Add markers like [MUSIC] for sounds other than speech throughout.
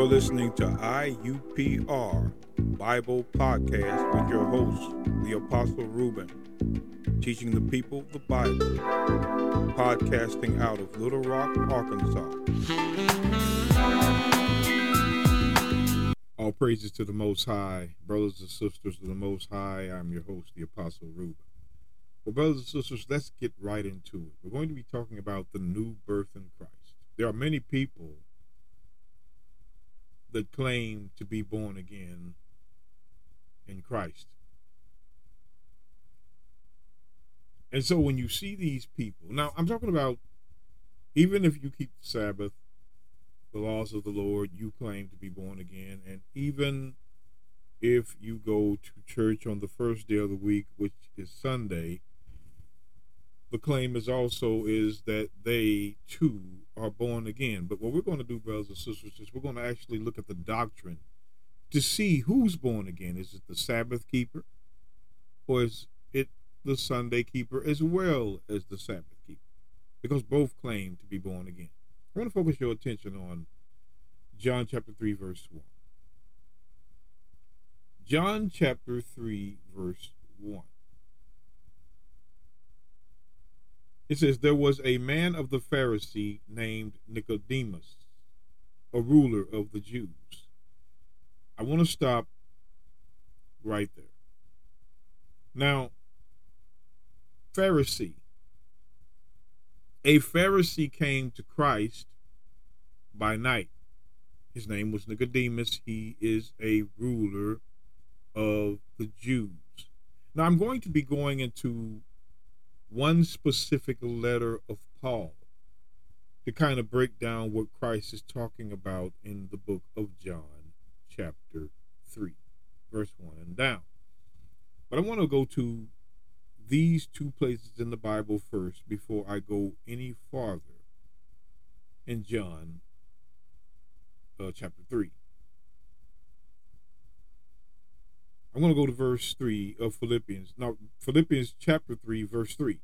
You're listening to IUPR Bible Podcast with your host, the Apostle Reuben, teaching the people the Bible, podcasting out of Little Rock, Arkansas. All praises to the Most High, brothers and sisters of the Most High. I'm your host, the Apostle Reuben. Well, brothers and sisters, let's get right into it. We're going to be talking about the new birth in Christ. There are many people that claim to be born again in Christ. And so when you see these people, now I'm talking about even if you keep the Sabbath, the laws of the Lord, you claim to be born again. And even if you go to church on the first day of the week, which is Sunday, the claim is also is that they too are born again. But what we're going to do, brothers and sisters, is we're going to actually look at the doctrine to see who's born again. Is it the Sabbath keeper, or is it the Sunday keeper as well as the Sabbath keeper? Because both claim to be born again. I want to focus your attention on John chapter 3, verse 1. John chapter 3, verse 1. It says, There was a man of the Pharisee named Nicodemus, a ruler of the Jews. I want to stop right there. Now, Pharisee. A Pharisee came to Christ by night. His name was Nicodemus. He is a ruler of the Jews. Now, I'm going to be going into one specific letter of Paul to kind of break down what Christ is talking about in the book of John, chapter 3, verse 1 and down. But I want to go to these two places in the Bible first before I go any farther in John uh, chapter 3. I'm going to go to verse 3 of Philippians. Now, Philippians chapter 3, verse 3.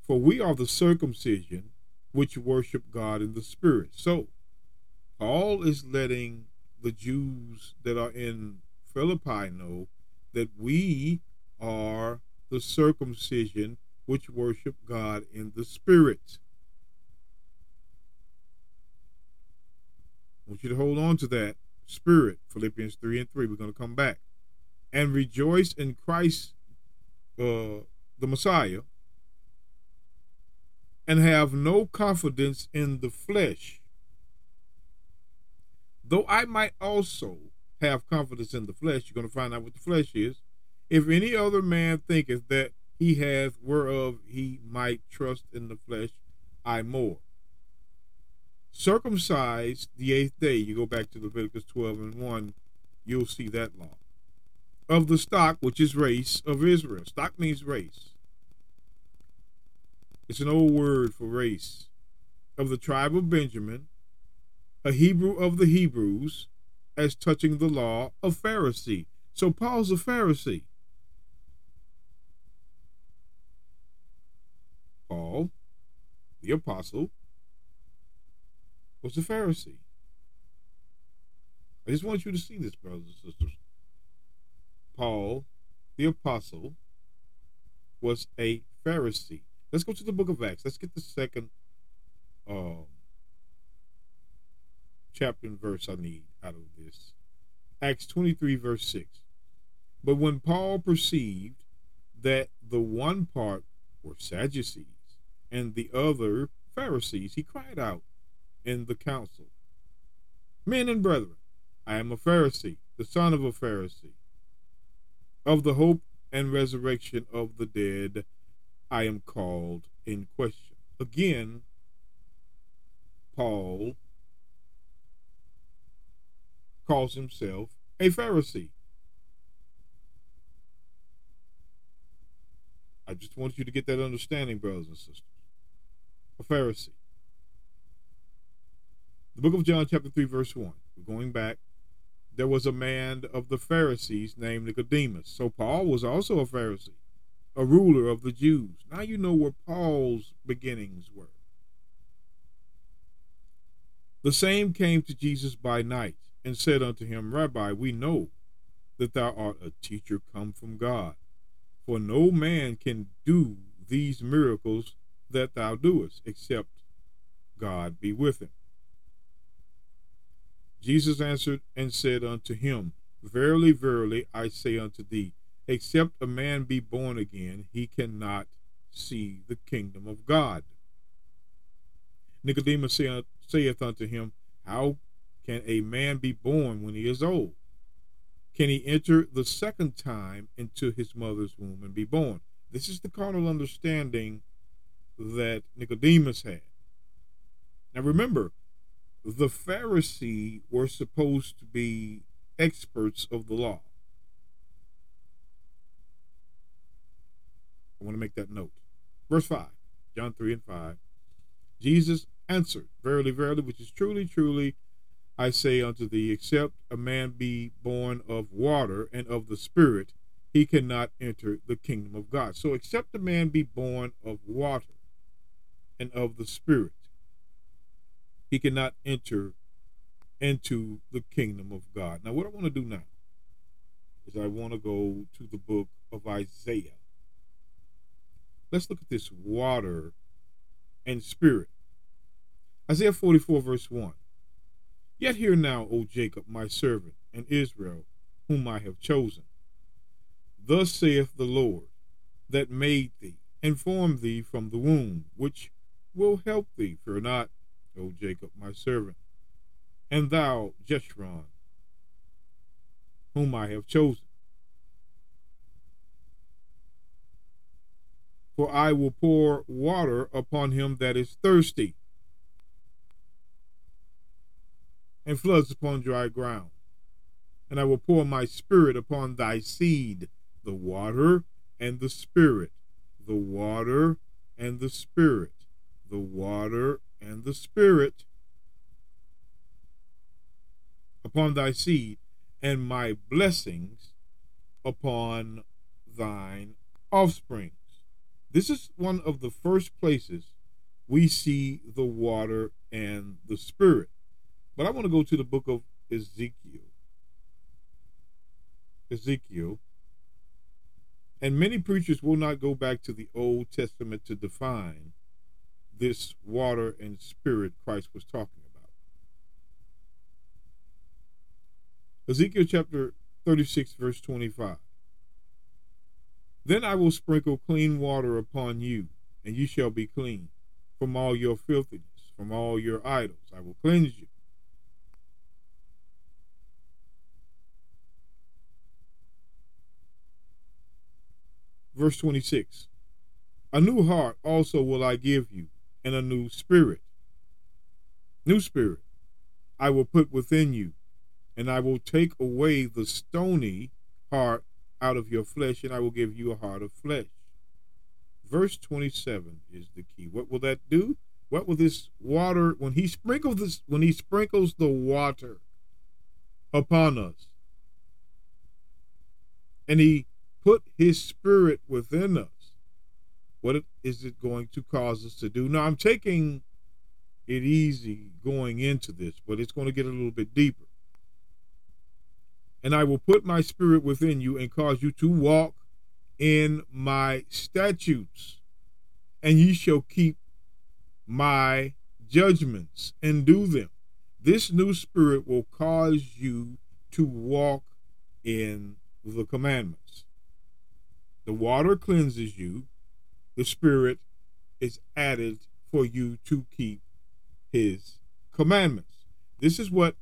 For we are the circumcision which worship God in the Spirit. So, Paul is letting the Jews that are in Philippi know that we are the circumcision which worship God in the Spirit. I want you to hold on to that spirit, Philippians 3 and 3. We're going to come back and rejoice in Christ, uh, the Messiah, and have no confidence in the flesh. Though I might also have confidence in the flesh, you're going to find out what the flesh is. If any other man thinketh that he hath whereof he might trust in the flesh, I more. Circumcised the eighth day, you go back to Leviticus 12 and 1, you'll see that law of the stock, which is race of Israel. Stock means race. It's an old word for race. Of the tribe of Benjamin, a Hebrew of the Hebrews, as touching the law, of Pharisee. So Paul's a Pharisee. Paul, the apostle, was a Pharisee. I just want you to see this, brothers and sisters. Paul, the apostle, was a Pharisee. Let's go to the book of Acts. Let's get the second um, chapter and verse I need out of this. Acts 23, verse 6. But when Paul perceived that the one part were Sadducees and the other Pharisees, he cried out in the council, Men and brethren, I am a Pharisee, the son of a Pharisee of the hope and resurrection of the dead, I am called in question. Again, Paul calls himself a Pharisee. I just want you to get that understanding, brothers and sisters. A Pharisee. The book of John, chapter 3, verse 1. We're going back there was a man of the Pharisees named Nicodemus. So Paul was also a Pharisee, a ruler of the Jews. Now you know where Paul's beginnings were. The same came to Jesus by night and said unto him, Rabbi, we know that thou art a teacher come from God. For no man can do these miracles that thou doest, except God be with him. Jesus answered and said unto him, Verily, verily, I say unto thee, except a man be born again, he cannot see the kingdom of God. Nicodemus saith unto him, How can a man be born when he is old? Can he enter the second time into his mother's womb and be born? This is the carnal understanding that Nicodemus had. Now remember, the Pharisee were supposed to be experts of the law. I want to make that note. Verse 5, John 3 and 5. Jesus answered, Verily, verily, which is truly, truly, I say unto thee, except a man be born of water and of the Spirit, he cannot enter the kingdom of God. So, except a man be born of water and of the Spirit, he cannot enter into the kingdom of God. Now, what I want to do now is I want to go to the book of Isaiah. Let's look at this water and spirit. Isaiah 44, verse 1. Yet hear now, O Jacob, my servant, and Israel, whom I have chosen. Thus saith the Lord, that made thee, and formed thee from the womb, which will help thee. Fear not, O Jacob, my servant, and thou, Jeshurun, whom I have chosen. For I will pour water upon him that is thirsty, and floods upon dry ground. And I will pour my spirit upon thy seed, the water and the spirit, the water and the spirit, the water and the spirit upon thy seed, and my blessings upon thine offsprings. This is one of the first places we see the water and the spirit. But I want to go to the book of Ezekiel. Ezekiel. And many preachers will not go back to the Old Testament to define this water and spirit Christ was talking about. Ezekiel chapter 36, verse 25. Then I will sprinkle clean water upon you, and you shall be clean from all your filthiness, from all your idols. I will cleanse you. Verse 26 A new heart also will I give you, and a new spirit. New spirit I will put within you, and I will take away the stony heart out of your flesh, and I will give you a heart of flesh. Verse 27 is the key. What will that do? What will this water when he sprinkles this when he sprinkles the water upon us and he put his spirit within us, what is it going to cause us to do? Now, I'm taking it easy going into this, but it's going to get a little bit deeper. And I will put my spirit within you and cause you to walk in my statutes, and ye shall keep my judgments and do them. This new spirit will cause you to walk in the commandments. The water cleanses you, the Spirit is added for you to keep His commandments. This is what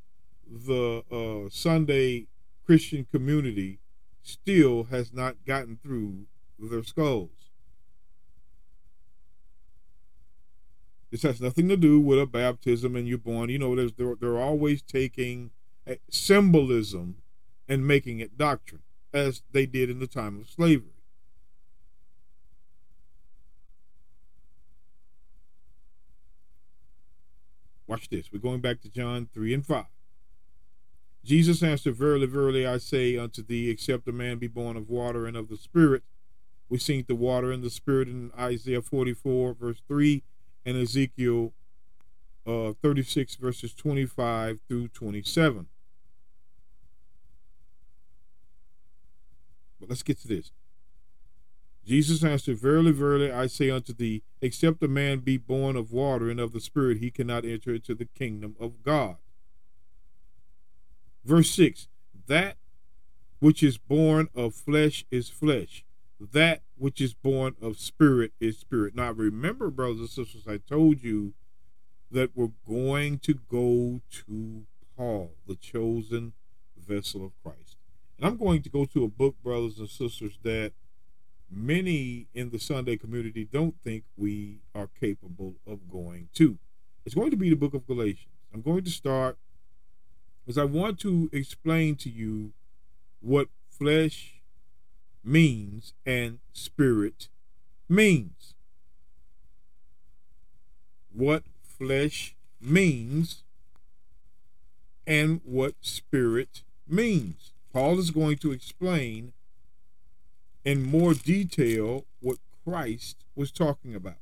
the uh, Sunday Christian community still has not gotten through their skulls. This has nothing to do with a baptism and you're born. You know, they're, they're always taking symbolism and making it doctrine, as they did in the time of slavery. Watch this. We're going back to John 3 and 5. Jesus answered, Verily, verily, I say unto thee, except a man be born of water and of the Spirit. We sing the water and the Spirit in Isaiah 44, verse 3, and Ezekiel uh, 36, verses 25 through 27. But let's get to this. Jesus answered, Verily, verily, I say unto thee, except a man be born of water and of the Spirit, he cannot enter into the kingdom of God. Verse 6 That which is born of flesh is flesh, that which is born of spirit is spirit. Now, remember, brothers and sisters, I told you that we're going to go to Paul, the chosen vessel of Christ. And I'm going to go to a book, brothers and sisters, that many in the Sunday community don't think we are capable of going to. It's going to be the book of Galatians. I'm going to start because I want to explain to you what flesh means and spirit means. What flesh means and what spirit means. Paul is going to explain in more detail what Christ was talking about.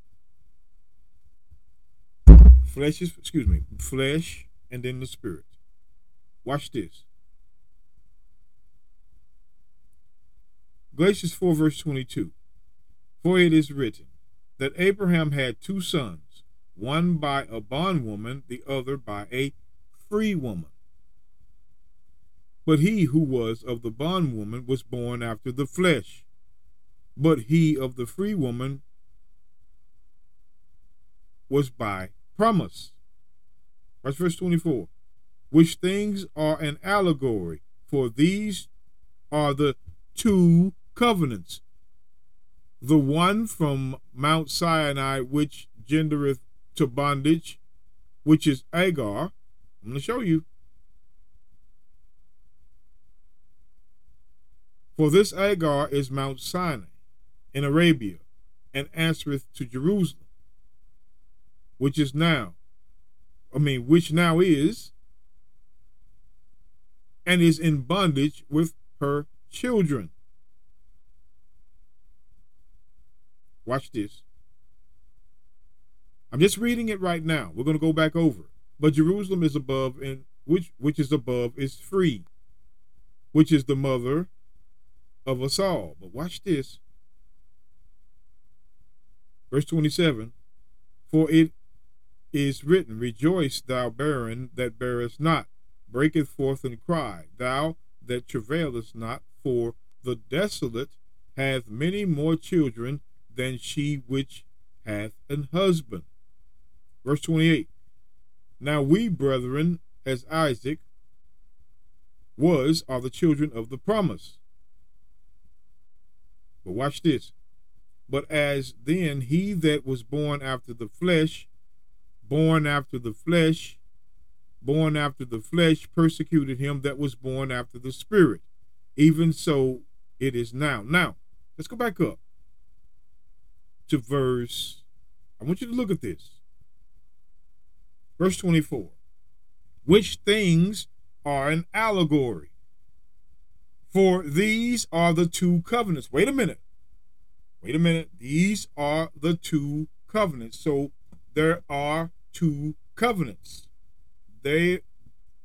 Flesh is, excuse me, flesh and then the spirit. Watch this. Galatians 4, verse 22. For it is written that Abraham had two sons, one by a bondwoman, the other by a free woman. But he who was of the bondwoman was born after the flesh but he of the free woman was by promise. That's verse 24. Which things are an allegory, for these are the two covenants. The one from Mount Sinai, which gendereth to bondage, which is Agar. I'm going to show you. For this Agar is Mount Sinai in Arabia, and answereth to Jerusalem, which is now, I mean, which now is, and is in bondage with her children. Watch this. I'm just reading it right now. We're going to go back over it. But Jerusalem is above, and which which is above is free, which is the mother of us all. But watch this. Verse 27 For it is written, Rejoice, thou barren that bearest not, breaketh forth and cry, thou that travailest not, for the desolate hath many more children than she which hath an husband. Verse 28 Now we, brethren, as Isaac was, are the children of the promise. But watch this. But as then he that was born after the flesh, born after the flesh, born after the flesh, persecuted him that was born after the spirit. Even so it is now. Now, let's go back up to verse. I want you to look at this. Verse 24. Which things are an allegory? For these are the two covenants. Wait a minute wait a minute, these are the two covenants. So there are two covenants. They,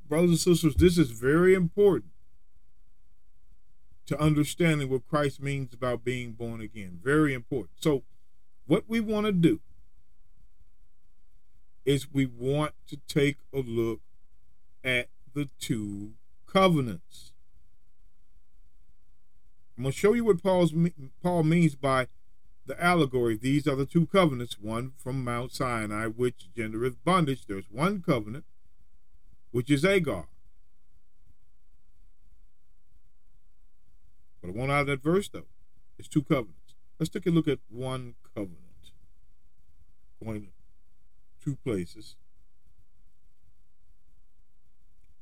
brothers and sisters, this is very important to understanding what Christ means about being born again. Very important. So, what we want to do is we want to take a look at the two covenants. I'm going to show you what Paul's Paul means by the allegory. These are the two covenants, one from Mount Sinai, which gendereth bondage. There's one covenant, which is Agar. But I want out of that verse, though. It's two covenants. Let's take a look at one covenant. Going two places.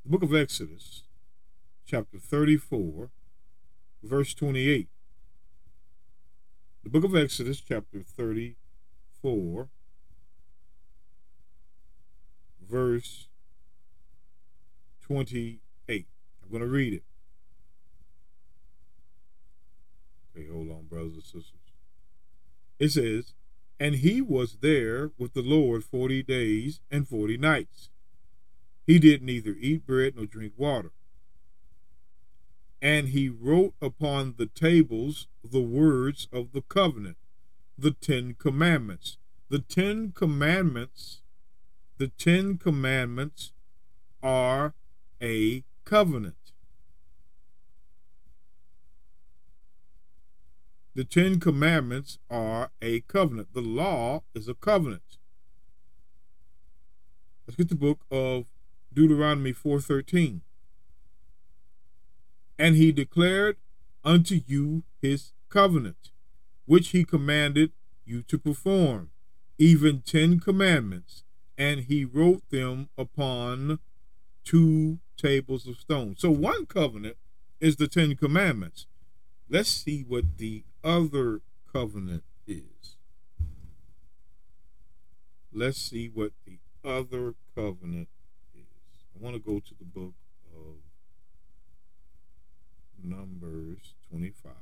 The book of Exodus, chapter 34 verse 28. The book of Exodus, chapter 34, verse 28. I'm going to read it. Okay, hold on, brothers and sisters. It says, And he was there with the Lord forty days and forty nights. He did neither eat bread nor drink water. And he wrote upon the tables the words of the covenant, the Ten Commandments. The Ten Commandments, the Ten Commandments are a covenant. The Ten Commandments are a covenant. The law is a covenant. Let's get the book of Deuteronomy 4:13. And he declared unto you his covenant, which he commanded you to perform, even ten commandments, and he wrote them upon two tables of stone. So one covenant is the Ten Commandments. Let's see what the other covenant is. Let's see what the other covenant is. I want to go to the book Numbers 25.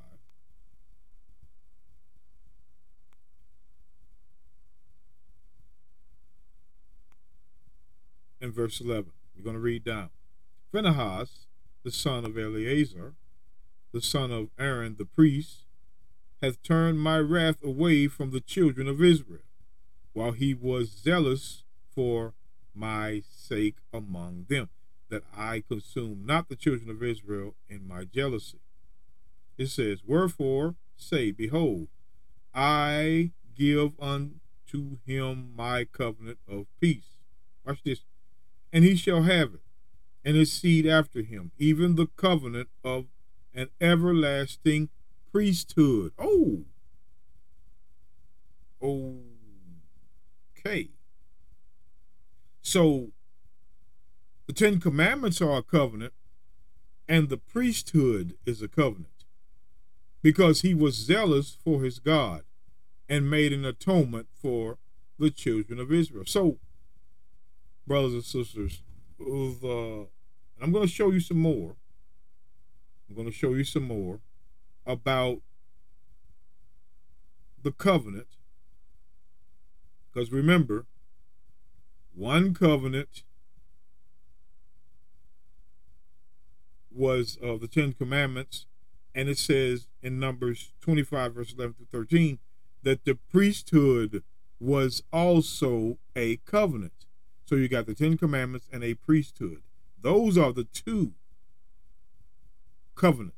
And verse 11. We're going to read down. Phinehas, the son of Eleazar, the son of Aaron the priest, hath turned my wrath away from the children of Israel, while he was zealous for my sake among them, that I consume not the children of Israel in my jealousy. It says, Wherefore say, Behold, I give unto him my covenant of peace. Watch this. And he shall have it, and his seed after him, even the covenant of an everlasting priesthood. Oh. Oh. Okay. So the Ten Commandments are a covenant, and the priesthood is a covenant because he was zealous for his God and made an atonement for the children of Israel. So, brothers and sisters, the, uh, I'm going to show you some more. I'm going to show you some more about the covenant. Because remember, one covenant was uh, the Ten Commandments, and it says in Numbers 25, verse 11 to 13, that the priesthood was also a covenant. So you got the Ten Commandments and a priesthood. Those are the two covenants.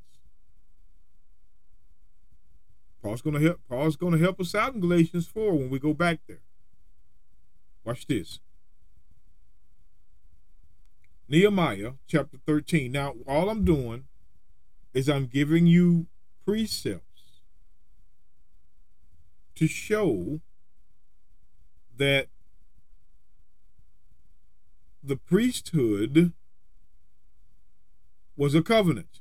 Paul's gonna help Paul's gonna help us out in Galatians 4 when we go back there. Watch this. Nehemiah chapter 13. Now, all I'm doing is I'm giving you precepts to show that the priesthood was a covenant.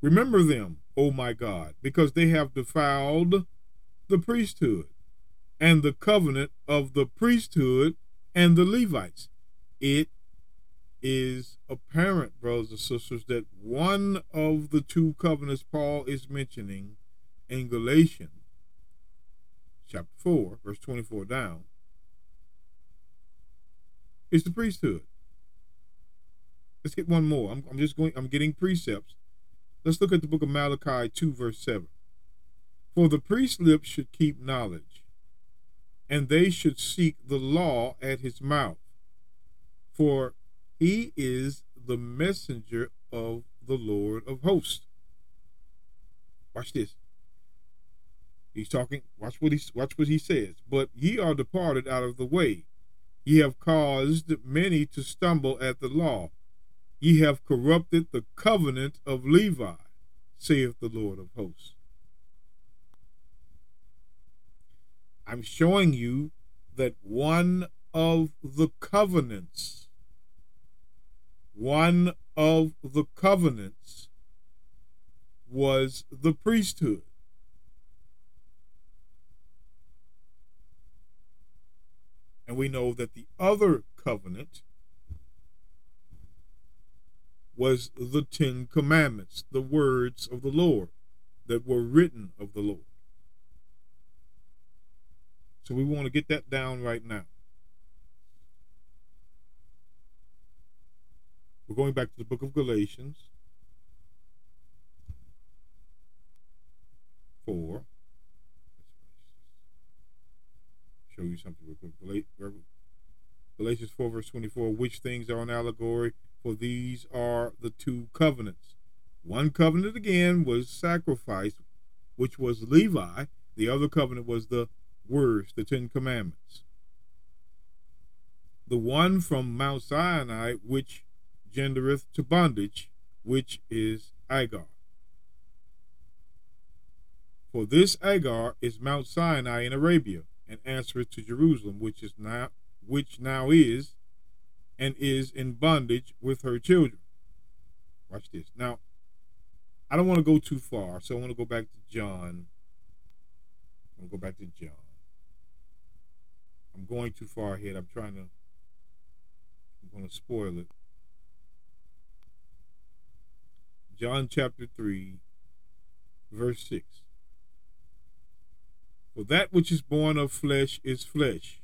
Remember them, O my God, because they have defiled the priesthood and the covenant of the priesthood and the Levites. It is apparent, brothers and sisters, that one of the two covenants Paul is mentioning in Galatians chapter 4, verse 24 down, is the priesthood. Let's get one more. I'm, I'm just going, I'm getting precepts Let's look at the book of Malachi 2, verse 7. For the priest's lips should keep knowledge, and they should seek the law at his mouth, for he is the messenger of the Lord of hosts. Watch this. He's talking, watch what he watch what he says. But ye are departed out of the way. Ye have caused many to stumble at the law Ye have corrupted the covenant of Levi, saith the Lord of hosts. I'm showing you that one of the covenants, one of the covenants was the priesthood. And we know that the other covenant was the Ten Commandments, the words of the Lord that were written of the Lord. So we want to get that down right now. We're going back to the book of Galatians 4. Show you something real quick. Galatians 4, verse 24. Which things are an allegory? For these are the two covenants. One covenant again was sacrifice, which was Levi. The other covenant was the words, the Ten Commandments. The one from Mount Sinai, which gendereth to bondage, which is Agar. For this Agar is Mount Sinai in Arabia, and answereth to Jerusalem, which is now which now is and is in bondage with her children. Watch this. Now, I don't want to go too far, so I want to go back to John. I'm going to go back to John. I'm going too far ahead. I'm trying to, I'm going to spoil it. John chapter 3, verse 6. For that which is born of flesh is flesh,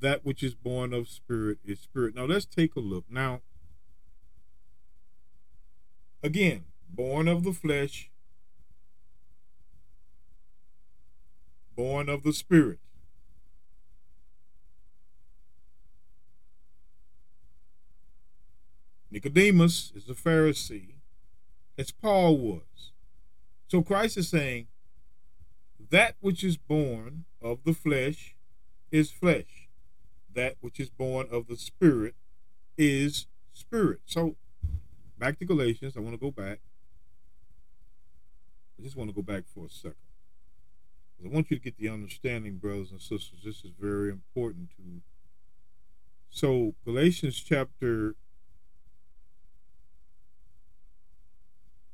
that which is born of spirit is spirit. Now let's take a look. Now, again, born of the flesh, born of the spirit. Nicodemus is a Pharisee, as Paul was. So Christ is saying, that which is born of the flesh is flesh. That which is born of the spirit is spirit. So back to Galatians. I want to go back. I just want to go back for a second. I want you to get the understanding, brothers and sisters. This is very important to. So Galatians chapter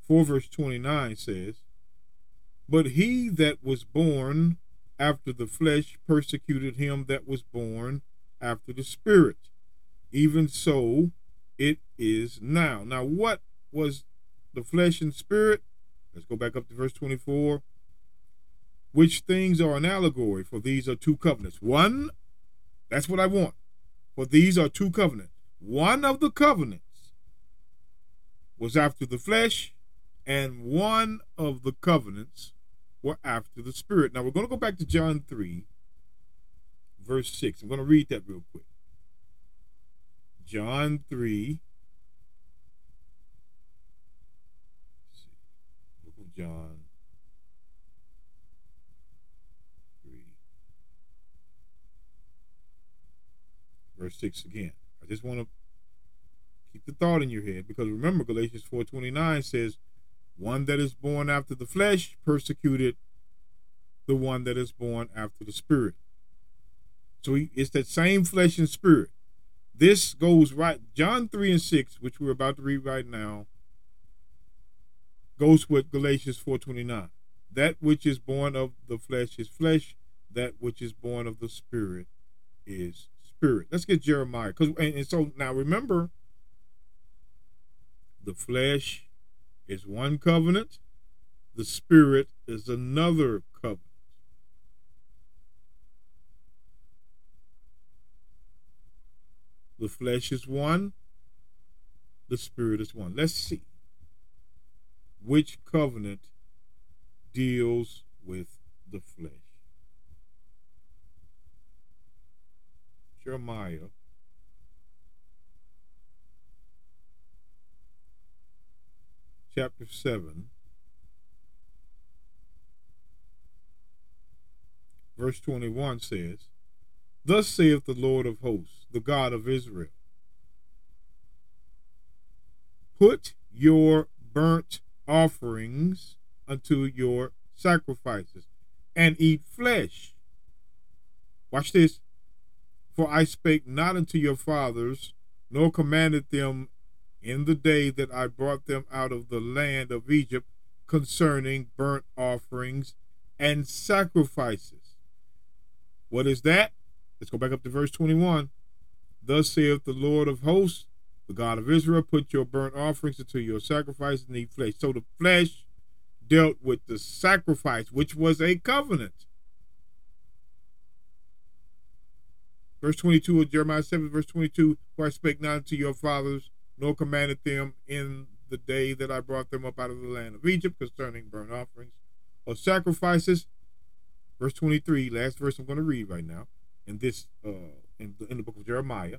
4 verse 29 says, But he that was born after the flesh persecuted him that was born after the spirit. Even so it is now. Now, what was the flesh and spirit? Let's go back up to verse 24. Which things are an allegory? For these are two covenants. One, that's what I want. For these are two covenants. One of the covenants was after the flesh, and one of the covenants were after the spirit. Now we're going to go back to John 3, verse 6. I'm going to read that real quick. John 3. See, book of John 3. Verse 6 again. I just want to keep the thought in your head because remember Galatians 4:29 says one that is born after the flesh persecuted the one that is born after the spirit. So he, it's that same flesh and spirit. This goes right, John 3 and 6, which we're about to read right now, goes with Galatians 4.29. That which is born of the flesh is flesh, that which is born of the spirit is spirit. Let's get Jeremiah. Cause, and, and so now remember, the flesh is one covenant, the Spirit is another covenant. The flesh is one, the Spirit is one. Let's see which covenant deals with the flesh. Jeremiah chapter 7, verse 21 says, Thus saith the Lord of hosts, the God of Israel Put your burnt offerings unto your sacrifices, and eat flesh. Watch this. For I spake not unto your fathers, nor commanded them in the day that I brought them out of the land of Egypt concerning burnt offerings and sacrifices. What is that? Let's go back up to verse 21. Thus saith the Lord of hosts, the God of Israel, put your burnt offerings into your sacrifices and eat flesh. So the flesh dealt with the sacrifice, which was a covenant. Verse 22 of Jeremiah 7, verse 22 For I spake not unto your fathers, nor commanded them in the day that I brought them up out of the land of Egypt concerning burnt offerings or sacrifices. Verse 23, last verse I'm going to read right now in this uh, in, the, in the book of Jeremiah.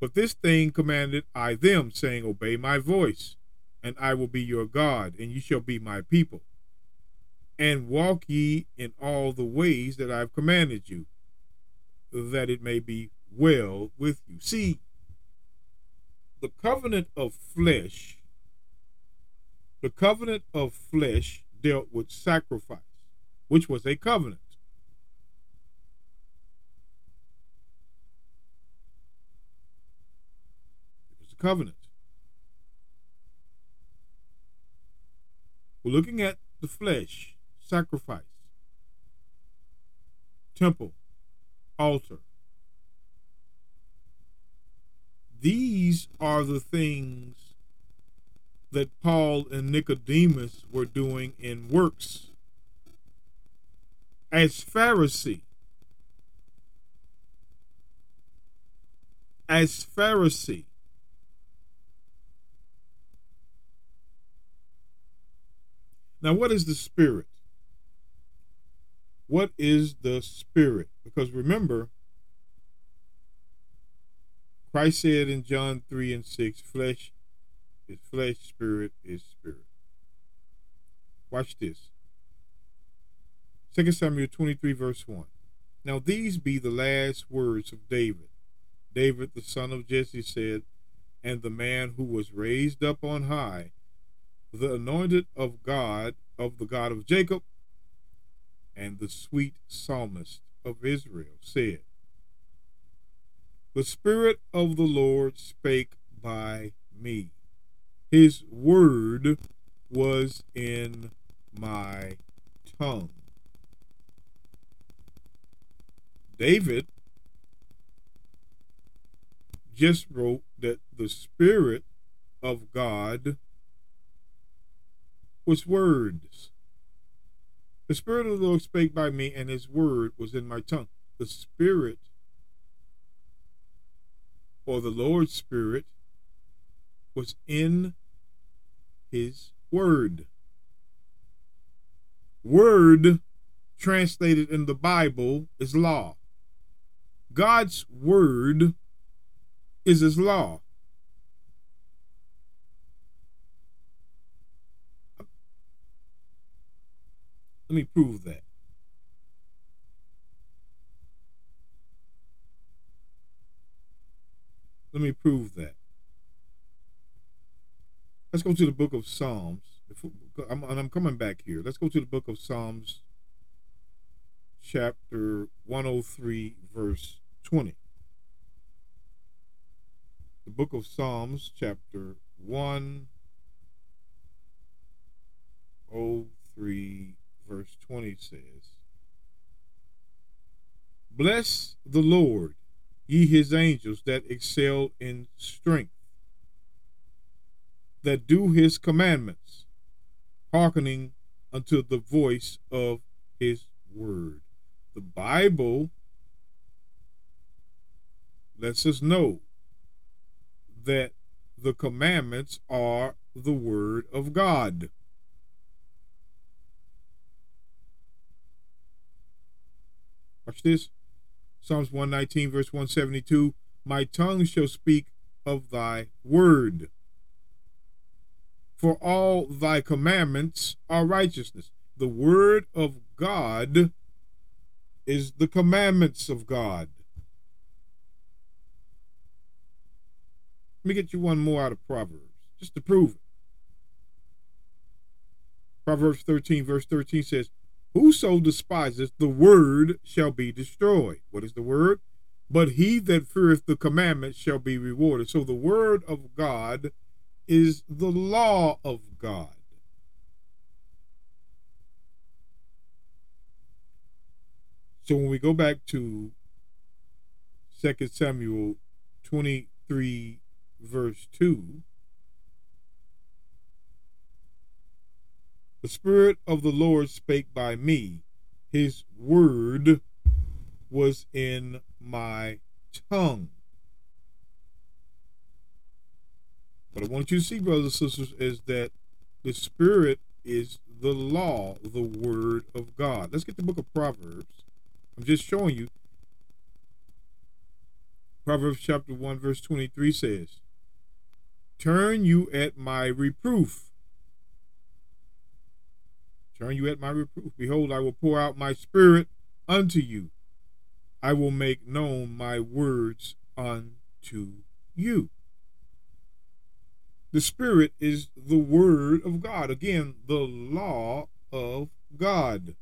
But this thing commanded I them, saying, Obey my voice, and I will be your God, and you shall be my people. And walk ye in all the ways that I've commanded you, that it may be well with you. See, the covenant of flesh, the covenant of flesh dealt with sacrifice, which was a covenant. It was a covenant. We're looking at the flesh, sacrifice, temple, altar. These are the things that Paul and Nicodemus were doing in works. As Pharisee, as Pharisee, Now, what is the Spirit? What is the Spirit? Because remember, Christ said in John 3 and 6, flesh is flesh, spirit is spirit. Watch this. 2 Samuel 23, verse 1. Now these be the last words of David. David, the son of Jesse, said, And the man who was raised up on high, the anointed of God, of the God of Jacob, and the sweet psalmist of Israel said, The Spirit of the Lord spake by me. His word was in my tongue. David just wrote that the Spirit of God was words. The Spirit of the Lord spake by me, and his word was in my tongue. The Spirit, or the Lord's Spirit, was in his word. Word, translated in the Bible, is law. God's word is his law. Let me prove that. Let me prove that. Let's go to the book of Psalms. I'm, I'm coming back here. Let's go to the book of Psalms, chapter 103, verse 20. The book of Psalms, chapter 103, verse 20 says, Bless the Lord, ye his angels that excel in strength that do his commandments, hearkening unto the voice of his word. The Bible lets us know that the commandments are the word of God. Watch this. Psalms 119, verse 172 My tongue shall speak of thy word for all thy commandments are righteousness. The word of God is the commandments of God. Let me get you one more out of Proverbs, just to prove it. Proverbs 13, verse 13 says, Whoso despiseth the word shall be destroyed. What is the word? But he that feareth the commandment shall be rewarded. So the word of God is the law of God. So when we go back to 2 Samuel 23, verse 2. The Spirit of the Lord spake by me, his word was in my tongue. What I want you to see, brothers and sisters, is that the Spirit is the law, the word of God. Let's get the book of Proverbs. I'm just showing you. Proverbs chapter 1, verse 23 says, Turn you at my reproof. Turn you at my reproof. Behold, I will pour out my spirit unto you. I will make known my words unto you. The Spirit is the Word of God. Again, the law of God.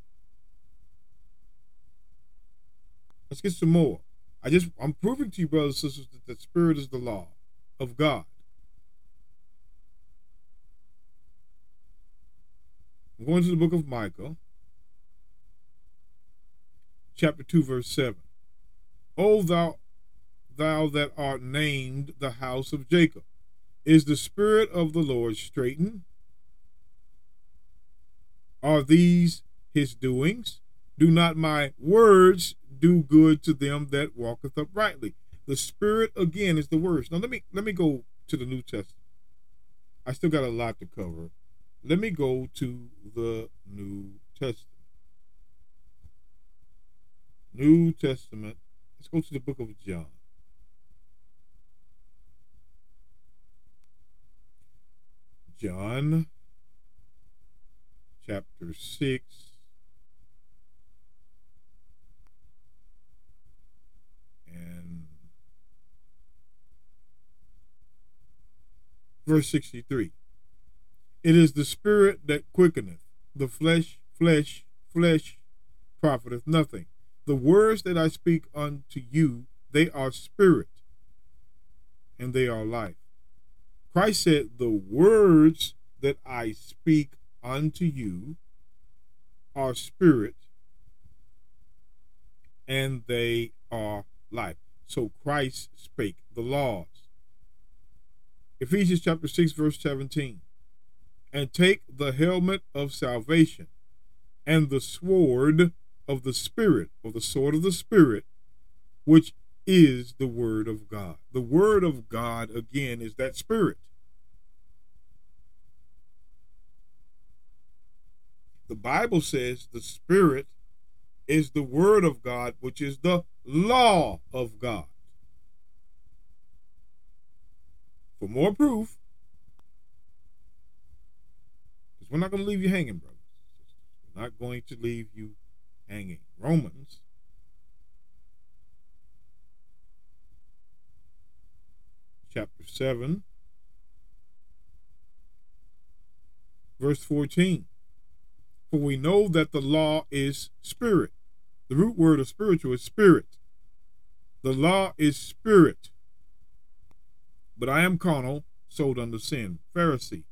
Let's get some more. I just I'm proving to you, brothers and sisters, that the Spirit is the law of God. I'm going to the book of Micah, chapter 2, verse 7. O thou thou that art named the house of Jacob, is the spirit of the Lord straitened? Are these his doings? Do not my words do good to them that walketh uprightly? The spirit again is the words. Now let me let me go to the New Testament. I still got a lot to cover. Let me go to the New Testament. New Testament. Let's go to the book of John. John chapter 6. And verse 63. It is the spirit that quickeneth, the flesh, flesh, flesh profiteth nothing. The words that I speak unto you, they are spirit, and they are life. Christ said, The words that I speak unto you are spirit, and they are life. So Christ spake the laws. Ephesians chapter 6, verse 17 and take the helmet of salvation and the sword of the Spirit, or the sword of the Spirit, which is the Word of God. The Word of God, again, is that Spirit. The Bible says the Spirit is the Word of God, which is the law of God. For more proof, we're not going to leave you hanging, brothers. We're not going to leave you hanging. Romans chapter 7, verse 14. For we know that the law is spirit. The root word of spiritual is spirit. The law is spirit. But I am carnal, sold under sin. Pharisee.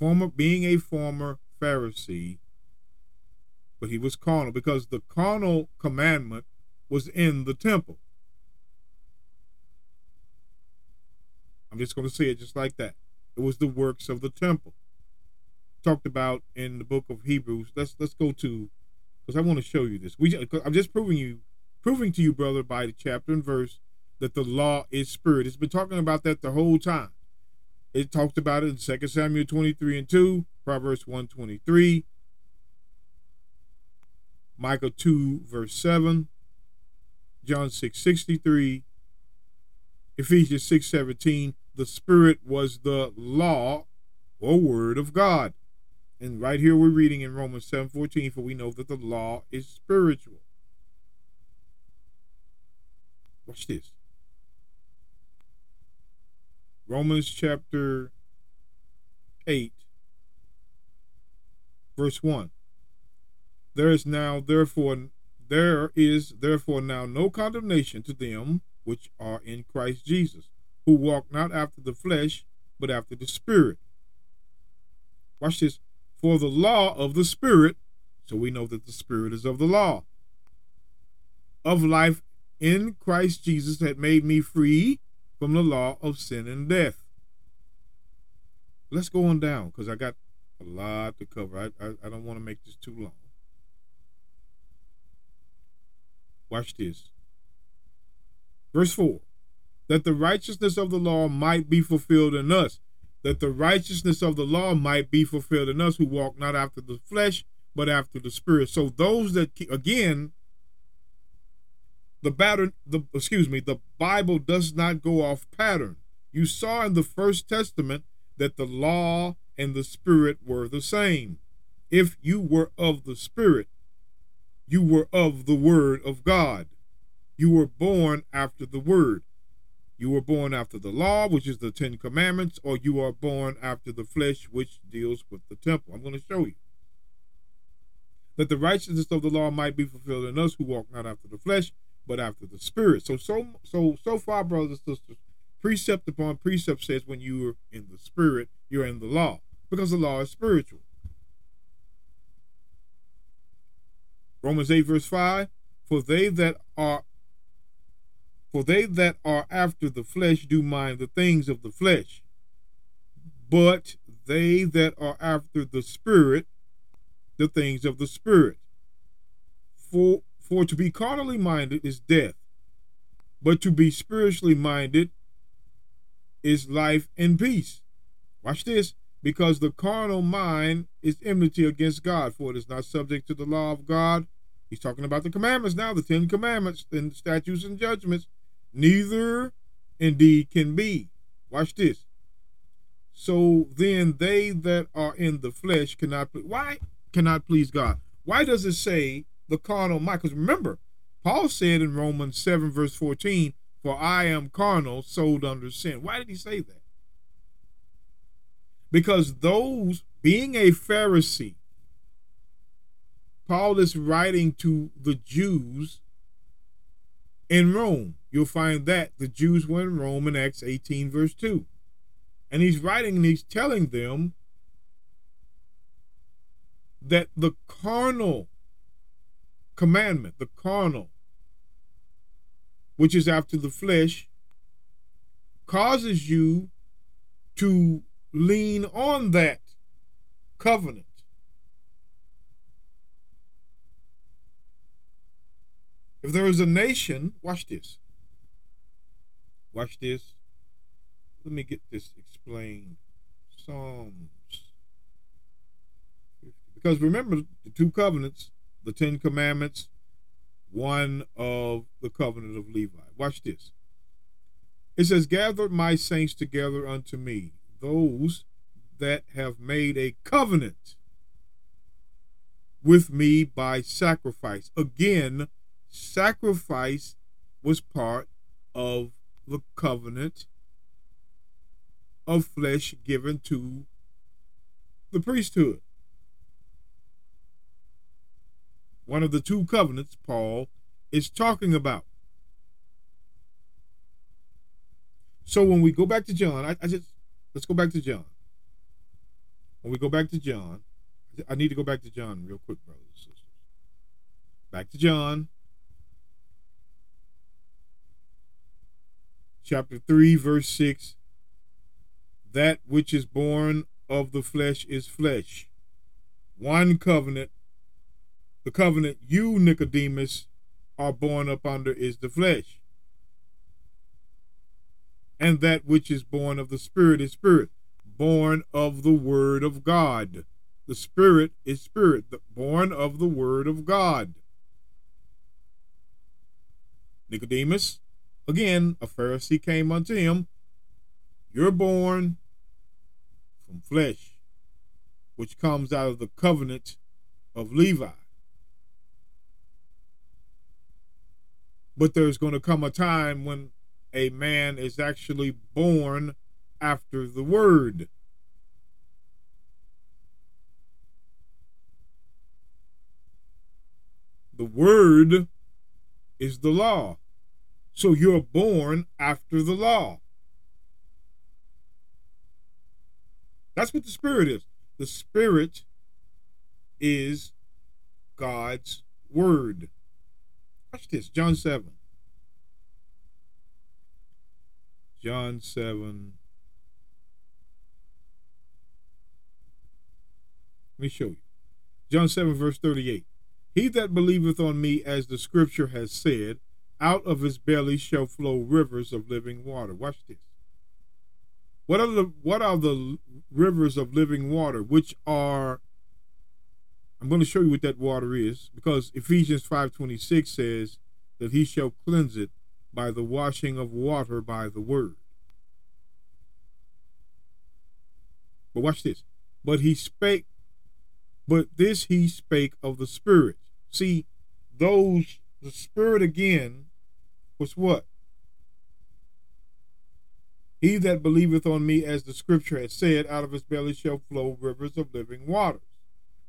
Former being a former Pharisee, but he was carnal because the carnal commandment was in the temple. I'm just going to say it just like that. It was the works of the temple. Talked about in the book of Hebrews. Let's let's go to because I want to show you this. We I'm just proving you proving to you, brother, by the chapter and verse that the law is spirit. It's been talking about that the whole time. It talked about it in 2 Samuel 23 and 2, Proverbs 123, Micah 2, verse 7, John 6, 63, Ephesians 6, 17. The Spirit was the law or word of God. And right here we're reading in Romans 7, 14, for we know that the law is spiritual. Watch this. Romans chapter 8, verse 1. There is now therefore there is therefore now no condemnation to them which are in Christ Jesus, who walk not after the flesh, but after the Spirit. Watch this. For the law of the Spirit, so we know that the Spirit is of the law, of life in Christ Jesus had made me free from the law of sin and death. Let's go on down because I got a lot to cover. I, I, I don't want to make this too long. Watch this. Verse 4 that the righteousness of the law might be fulfilled in us, that the righteousness of the law might be fulfilled in us who walk not after the flesh, but after the spirit. So those that again, the pattern, the excuse me, the Bible does not go off pattern. You saw in the First Testament that the law and the spirit were the same. If you were of the spirit, you were of the word of God. You were born after the word. You were born after the law, which is the Ten Commandments, or you are born after the flesh, which deals with the temple. I'm going to show you. That the righteousness of the law might be fulfilled in us who walk not after the flesh, but after the spirit. So so so so far, brothers and sisters, precept upon precept says when you are in the spirit, you're in the law. Because the law is spiritual. Romans 8, verse 5 For they that are for they that are after the flesh do mind the things of the flesh, but they that are after the Spirit, the things of the Spirit. For, for to be carnally minded is death, but to be spiritually minded is life and peace. Watch this. Because the carnal mind is enmity against God, for it is not subject to the law of God. He's talking about the commandments now, the Ten Commandments, and statutes and judgments neither indeed can be. Watch this. So then they that are in the flesh cannot why cannot please God? Why does it say the carnal mind? Because remember, Paul said in Romans 7, verse 14, For I am carnal, sold under sin. Why did he say that? Because those being a Pharisee, Paul is writing to the Jews in Rome. You'll find that the Jews were in Rome in Acts 18, verse 2. And he's writing and he's telling them that the carnal commandment, the carnal, which is after the flesh, causes you to lean on that covenant If there is a nation, watch this. Watch this. Let me get this explained. Psalms. Because remember the two covenants, the Ten Commandments, one of the covenant of Levi. Watch this. It says, Gather my saints together unto me, those that have made a covenant with me by sacrifice. Again, sacrifice was part of the covenant of flesh given to the priesthood. One of the two covenants Paul is talking about. So when we go back to John, I, I just let's go back to John. When we go back to John, I need to go back to John real quick, brothers and sisters. Back to John chapter 3, verse 6 That which is born of the flesh is flesh. One covenant, the covenant you, Nicodemus, are born up under is the flesh. And that which is born of the Spirit is spirit, born of the Word of God. The Spirit is spirit, born of the Word of God. Nicodemus, Again, a Pharisee came unto him, You're born from flesh, which comes out of the covenant of Levi. But there's going to come a time when a man is actually born after the word. The word is the law. So you're born after the law. That's what the Spirit is. The Spirit is God's Word. Watch this, John 7. John 7. Let me show you. John 7, verse 38. He that believeth on me, as the scripture has said, out of his belly shall flow rivers of living water. Watch this. What are the what are the rivers of living water which are I'm going to show you what that water is, because Ephesians 5:26 says that he shall cleanse it by the washing of water by the word. But watch this. But he spake, but this he spake of the Spirit. See, those, the Spirit again was what? He that believeth on me, as the scripture has said, out of his belly shall flow rivers of living waters.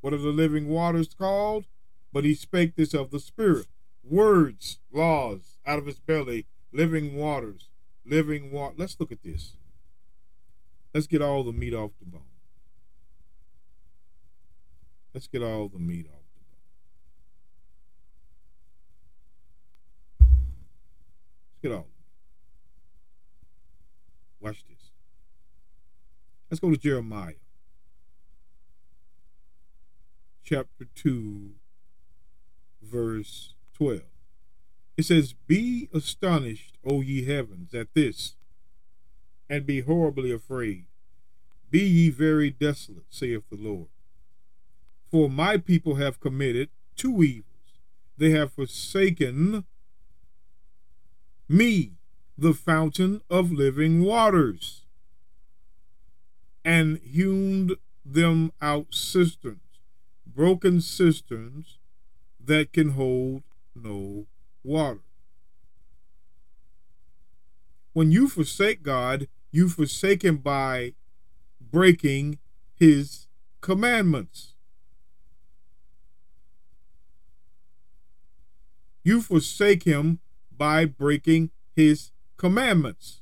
What are the living waters called? But he spake this of the Spirit. Words, laws, out of his belly, living waters, living water. Let's look at this. Let's get all the meat off the bone. Let's get all the meat off the bone. Let's get all. Watch this. Let's go to Jeremiah chapter 2, verse 12. It says, Be astonished, O ye heavens, at this, and be horribly afraid. Be ye very desolate, saith the Lord. For my people have committed two evils. They have forsaken me, the fountain of living waters, and hewn them out cisterns, broken cisterns that can hold no water. When you forsake God, you forsake Him by breaking His commandments. You forsake Him by breaking His commandments.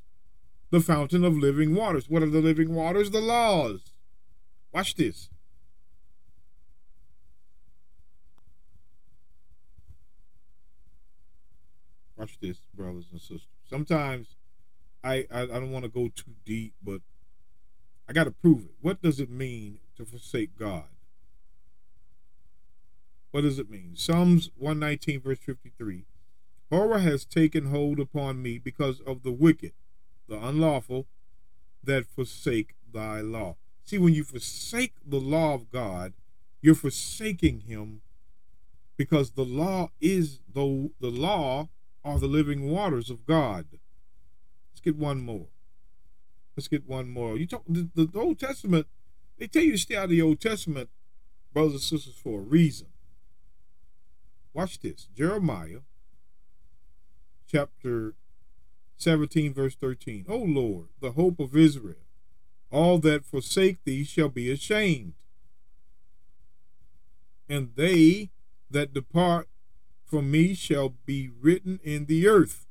The fountain of living waters. What are the living waters? The laws. Watch this. Watch this, brothers and sisters. Sometimes I I, I don't want to go too deep, but I got to prove it. What does it mean to forsake God? What does it mean? Psalms 119, verse 53. Horror has taken hold upon me because of the wicked, the unlawful, that forsake thy law. See, when you forsake the law of God, you're forsaking him because the law is the the law are the living waters of God. Let's get one more. Let's get one more. You talk the, the, Old Testament. They tell you to stay out of the Old Testament, brothers and sisters, for a reason. Watch this. Jeremiah chapter 17, verse 13. O Lord, the hope of Israel, all that forsake thee shall be ashamed. And they that depart from me shall be written in the earth,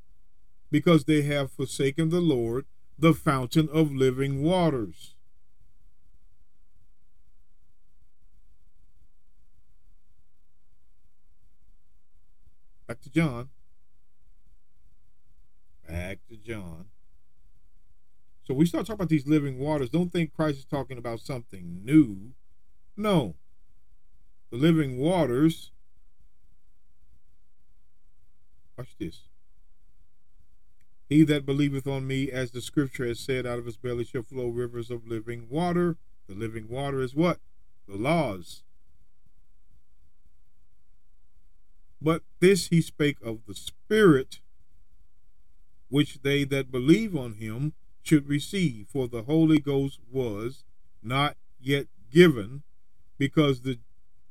because they have forsaken the Lord, the fountain of living waters. Back to John. Back to John. So we start talking about these living waters. Don't think Christ is talking about something new. No. The living waters Watch this. He that believeth on me, as the scripture has said, out of his belly shall flow rivers of living water. The living water is what? The laws. But this he spake of the Spirit, which they that believe on him should receive, for the Holy Ghost was not yet given, because the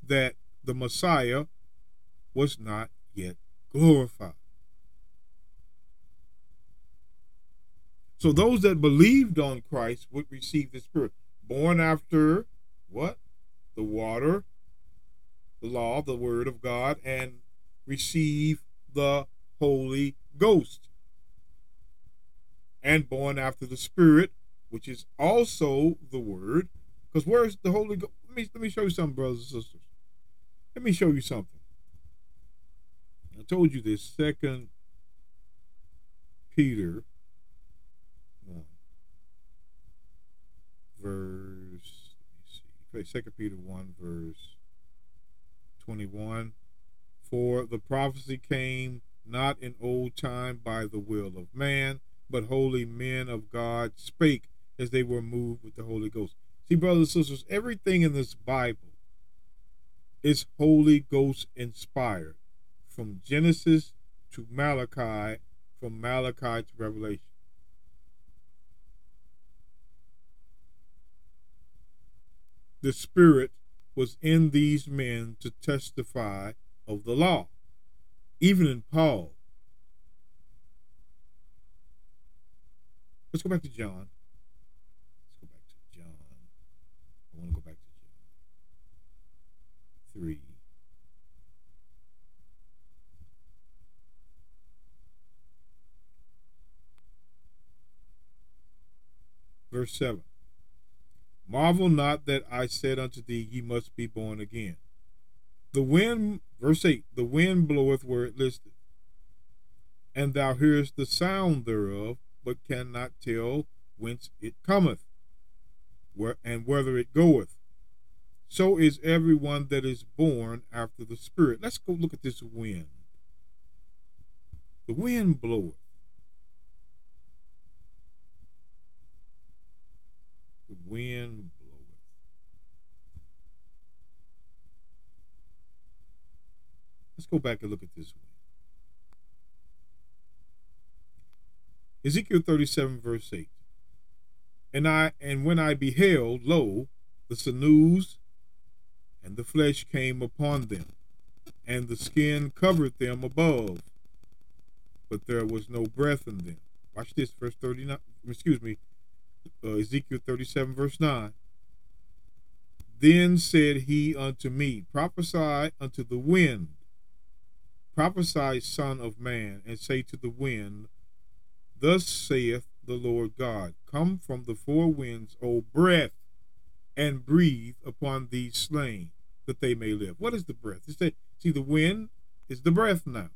that the Messiah was not yet glorified. So those that believed on Christ would receive the Spirit. Born after what? The water, the law, the word of God, and receive the Holy Ghost. And born after the Spirit, which is also the word. Because where's the Holy Ghost? Let me, let me show you something, brothers and sisters. Let me show you something. I told you this, second Peter Second Peter 1, verse 21. For the prophecy came not in old time by the will of man, but holy men of God spake as they were moved with the Holy Ghost. See, brothers and sisters, everything in this Bible is Holy Ghost inspired from Genesis to Malachi, from Malachi to Revelation. The Spirit was in these men to testify of the law. Even in Paul. Let's go back to John. Let's go back to John. I want to go back to John 3. Verse 7. Marvel not that I said unto thee, Ye must be born again. The wind, verse 8, the wind bloweth where it listeth, and thou hearest the sound thereof, but cannot tell whence it cometh, where, and whither it goeth. So is everyone that is born after the Spirit. Let's go look at this wind. The wind bloweth. The wind bloweth. Let's go back and look at this one. Ezekiel 37, verse 8. And I and when I beheld, lo, the sinews and the flesh came upon them, and the skin covered them above, but there was no breath in them. Watch this, verse 39. Excuse me, uh, Ezekiel 37, verse 9. Then said he unto me, Prophesy unto the wind, prophesy, Son of Man, and say to the wind, Thus saith the Lord God, Come from the four winds, O breath, and breathe upon these slain, that they may live. What is the breath? It's see, the wind is the breath now.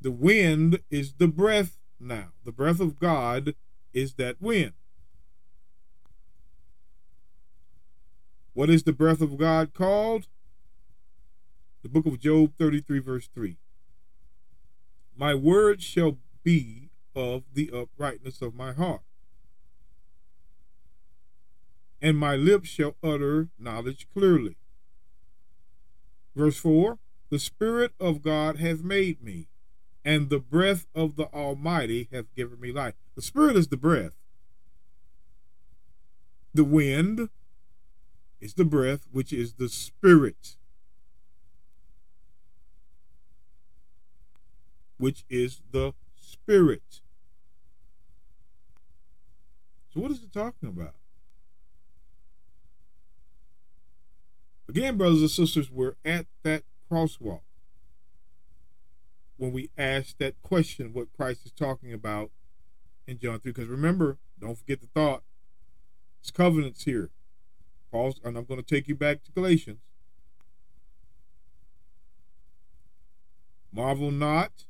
The wind is the breath now. The breath of God is that wind. What is the breath of God called? The book of Job 33, verse 3. My word shall be of the uprightness of my heart, and my lips shall utter knowledge clearly. Verse 4 The Spirit of God hath made me, and the breath of the Almighty hath given me life. The Spirit is the breath. The wind is the breath, which is the Spirit, which is the Spirit. So, what is it talking about? Again, brothers and sisters, we're at that crosswalk when we ask that question what Christ is talking about in John 3. Because remember, don't forget the thought. It's covenants here. Paul's, and I'm going to take you back to Galatians. Marvel not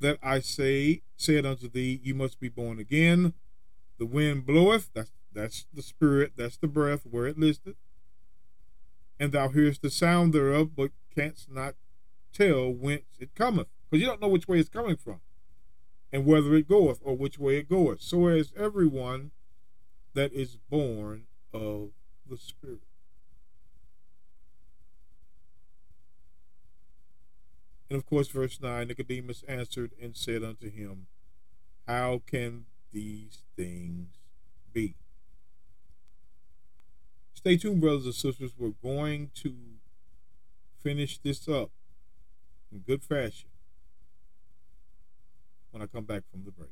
that I say, said unto thee, You must be born again. The wind bloweth, that's that's the spirit, that's the breath, where it listed. And thou hearest the sound thereof, but canst not tell whence it cometh, because you don't know which way it's coming from, and whether it goeth or which way it goeth. So is everyone that is born of the Spirit. And of course, verse 9 Nicodemus answered and said unto him, How can these things be? Stay tuned, brothers and sisters. We're going to finish this up in good fashion when I come back from the break.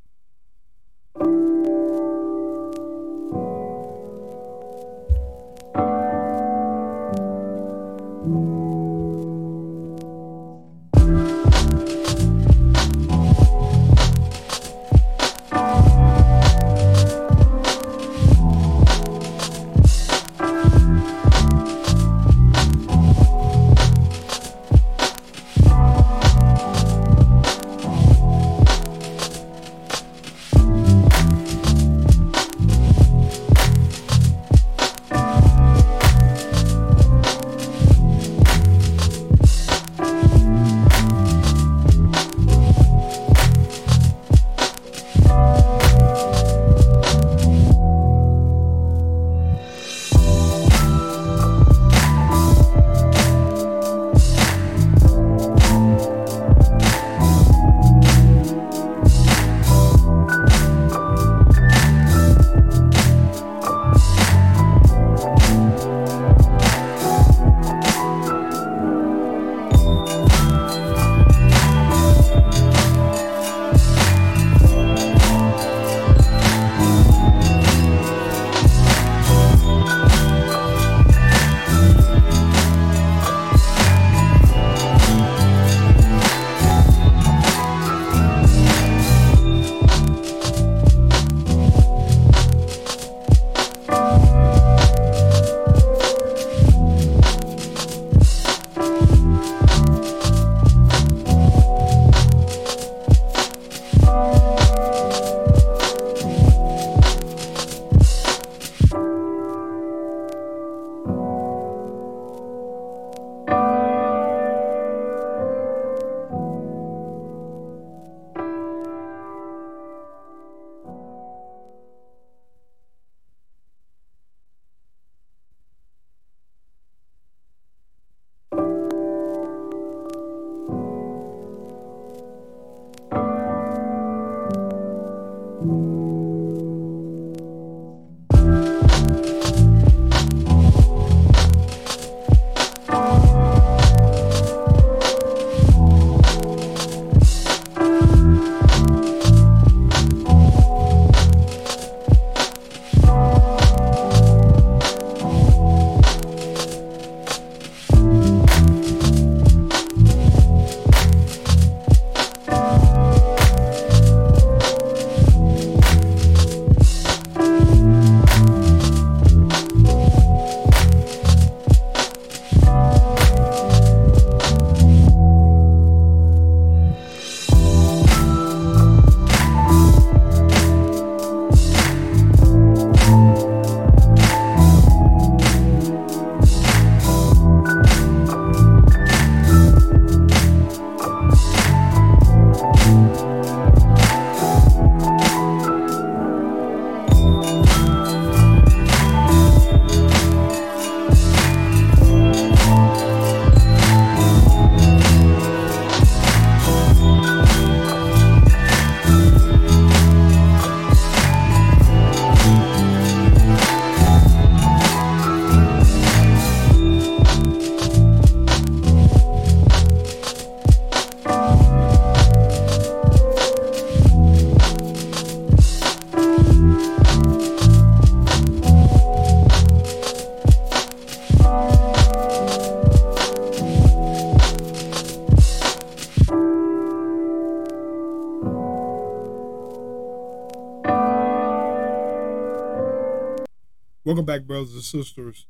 Welcome back, brothers and sisters.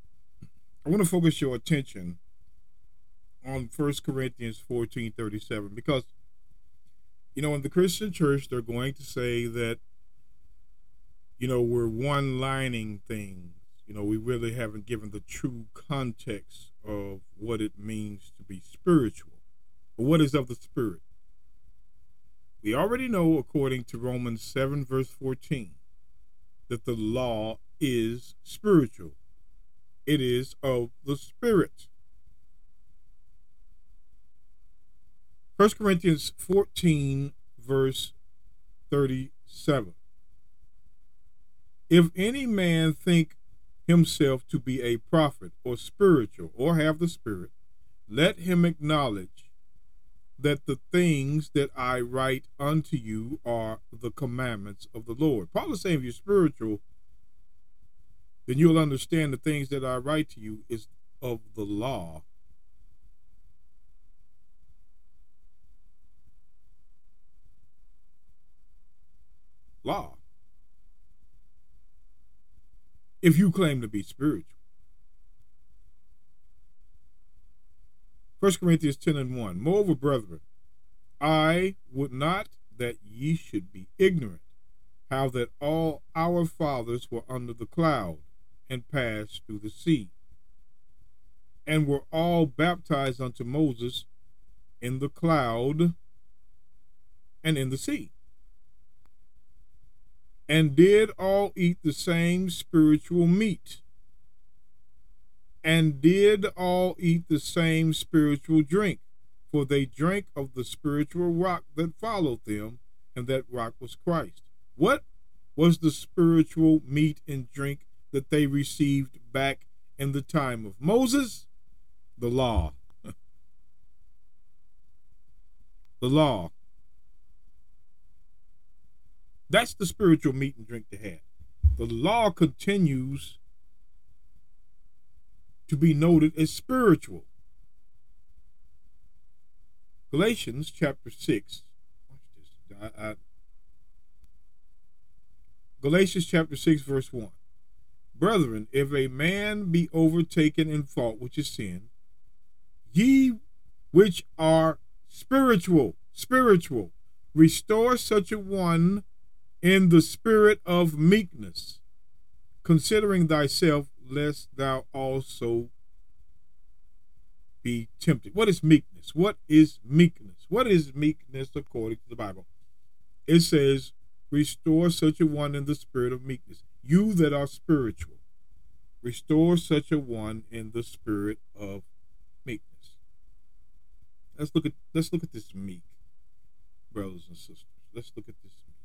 I want to focus your attention on 1 Corinthians 14 37 because, you know, in the Christian church, they're going to say that, you know, we're one lining things. You know, we really haven't given the true context of what it means to be spiritual. But what is of the Spirit? We already know, according to Romans 7, verse 14, that the law is spiritual. It is of the Spirit. 1 Corinthians 14, verse 37. If any man think himself to be a prophet or spiritual or have the Spirit, let him acknowledge that the things that I write unto you are the commandments of the Lord. Paul is saying if you're spiritual, then you'll understand the things that I write to you is of the law. Law. If you claim to be spiritual. 1 Corinthians 10 and 1. Moreover, brethren, I would not that ye should be ignorant how that all our fathers were under the cloud and passed through the sea, and were all baptized unto Moses in the cloud and in the sea, and did all eat the same spiritual meat, and did all eat the same spiritual drink, for they drank of the spiritual rock that followed them, and that rock was Christ. What was the spiritual meat and drink that they received back in the time of Moses? The law. [LAUGHS] the law. That's the spiritual meat and drink to have. The law continues to be noted as spiritual. Galatians chapter 6. Watch this. I, I, Galatians chapter 6, verse 1. Brethren, if a man be overtaken in fault, which is sin, ye which are spiritual, spiritual, restore such a one in the spirit of meekness, considering thyself, lest thou also be tempted. What is meekness? What is meekness? What is meekness according to the Bible? It says, Restore such a one in the spirit of meekness you that are spiritual, restore such a one in the spirit of meekness. Let's look at let's look at this meek, brothers and sisters. Let's look at this meek.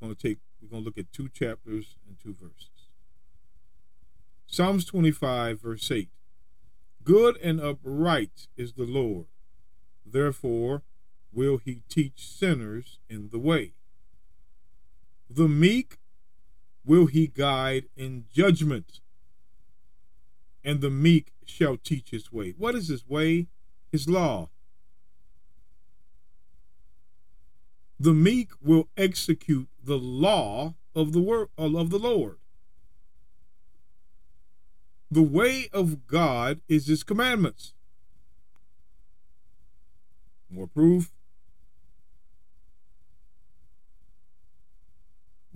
We're gonna take we're gonna look at two chapters and two verses. Psalms 25, verse 8. Good and upright is the Lord. Therefore, will he teach sinners in the way. The meek will he guide in judgment, and the meek shall teach his way. What is his way? His law. The meek will execute the law of the word of the Lord. The way of God is his commandments. More proof.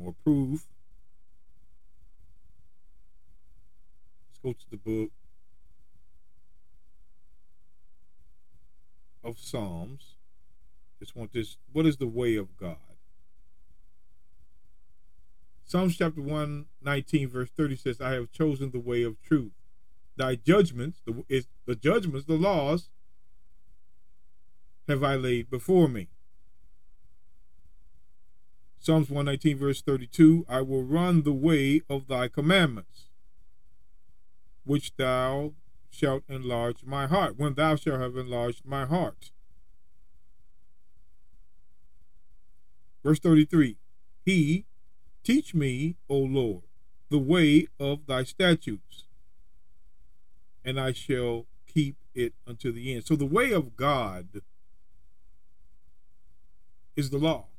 More proof. Let's go to the book of Psalms. Just want this. What is the way of God? Psalms chapter 119, verse 30 says, I have chosen the way of truth. Thy judgments, the, is, the judgments, the laws, have I laid before me. Psalms 119, verse 32 I will run the way of thy commandments, which thou shalt enlarge my heart, when thou shalt have enlarged my heart. Verse 33 He Teach me, O Lord, the way of thy statutes, and I shall keep it unto the end. So the way of God is the law.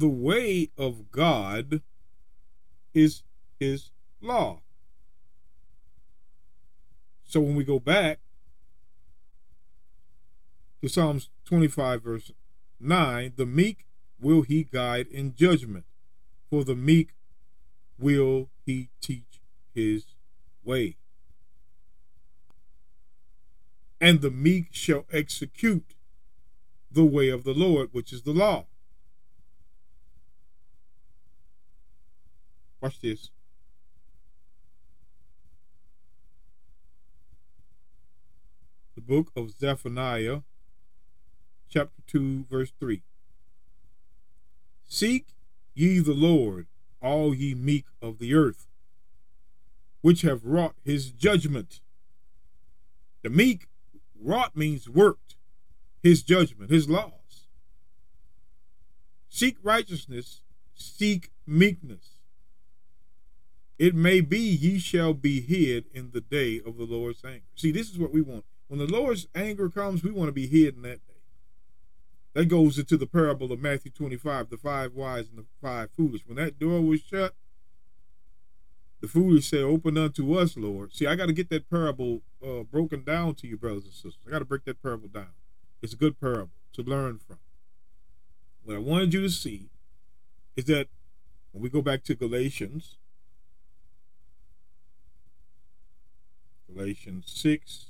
The way of God is his law. So when we go back to Psalms 25, verse 9 The meek will he guide in judgment, for the meek will he teach his way. And the meek shall execute the way of the Lord, which is the law. Watch this. The book of Zephaniah, chapter 2, verse 3. Seek ye the Lord, all ye meek of the earth, which have wrought his judgment. The meek wrought means worked, his judgment, his laws. Seek righteousness, seek meekness. It may be ye shall be hid in the day of the Lord's anger. See, this is what we want. When the Lord's anger comes, we want to be hid in that day. That goes into the parable of Matthew 25, the five wise and the five foolish. When that door was shut, the foolish said, Open unto us, Lord. See, I got to get that parable uh, broken down to you, brothers and sisters. I got to break that parable down. It's a good parable to learn from. What I wanted you to see is that when we go back to Galatians, Galatians 6,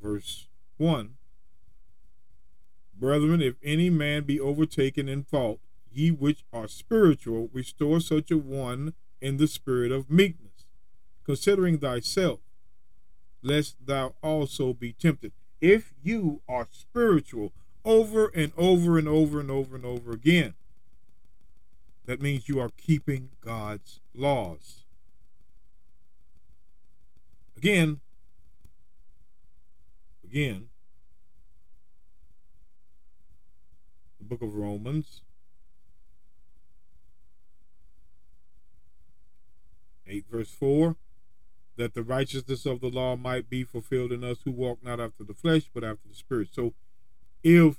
verse 1 Brethren, if any man be overtaken in fault, ye which are spiritual, restore such a one in the spirit of meekness, considering thyself, lest thou also be tempted. If you are spiritual over and over and over and over and over again, that means you are keeping God's laws. Again, again, the book of Romans. 8 verse 4 that the righteousness of the law might be fulfilled in us who walk not after the flesh but after the spirit. So if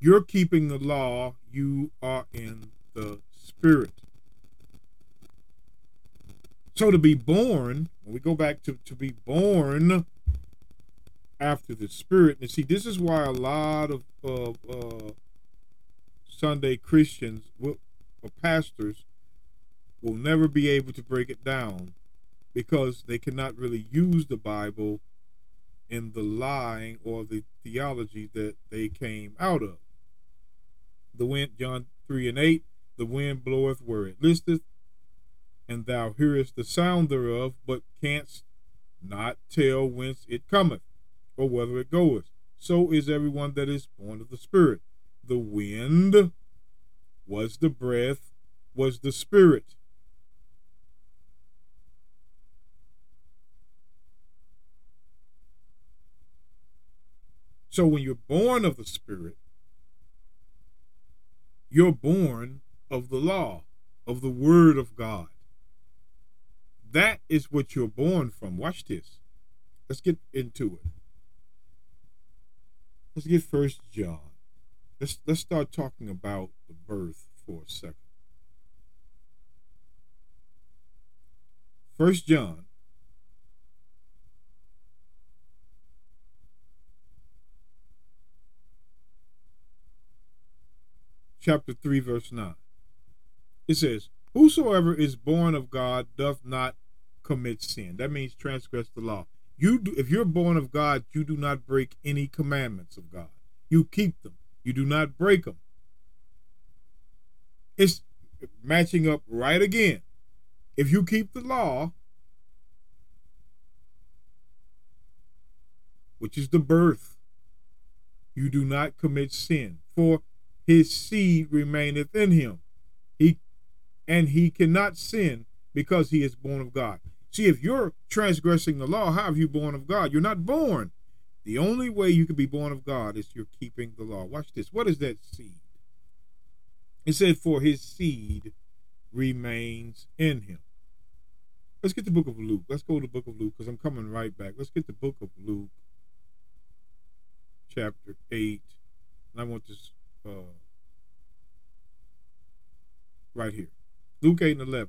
you're keeping the law, you are in the spirit. So to be born, when we go back to to be born after the spirit, and see this is why a lot of, of uh, Sunday Christians or pastors will never be able to break it down because they cannot really use the Bible in the lying or the theology that they came out of. The wind, John 3 and 8, the wind bloweth where it listeth, and thou hearest the sound thereof, but canst not tell whence it cometh, or whither it goeth. so is everyone that is born of the Spirit. The wind was the breath, was the Spirit. So when you're born of the Spirit, you're born of the law, of the Word of God. That is what you're born from. Watch this. Let's get into it. Let's get First John. Let's let's start talking about the birth for a second. First John chapter 3 verse 9 it says whosoever is born of god doth not commit sin. That means transgress the law. You do, if you're born of god you do not break any commandments of god. You keep them. You do not break them it's matching up right again. If you keep the law which is the birth you do not commit sin for his seed remaineth in him. And he cannot sin because he is born of God. See, if you're transgressing the law, how are you born of God? You're not born. The only way you can be born of God is you're keeping the law. Watch this. What is that seed? It said, For his seed remains in him. Let's get the book of Luke. Let's go to the book of Luke because I'm coming right back. Let's get the book of Luke, chapter 8. And I want this uh, right here. Luke 8 and 11.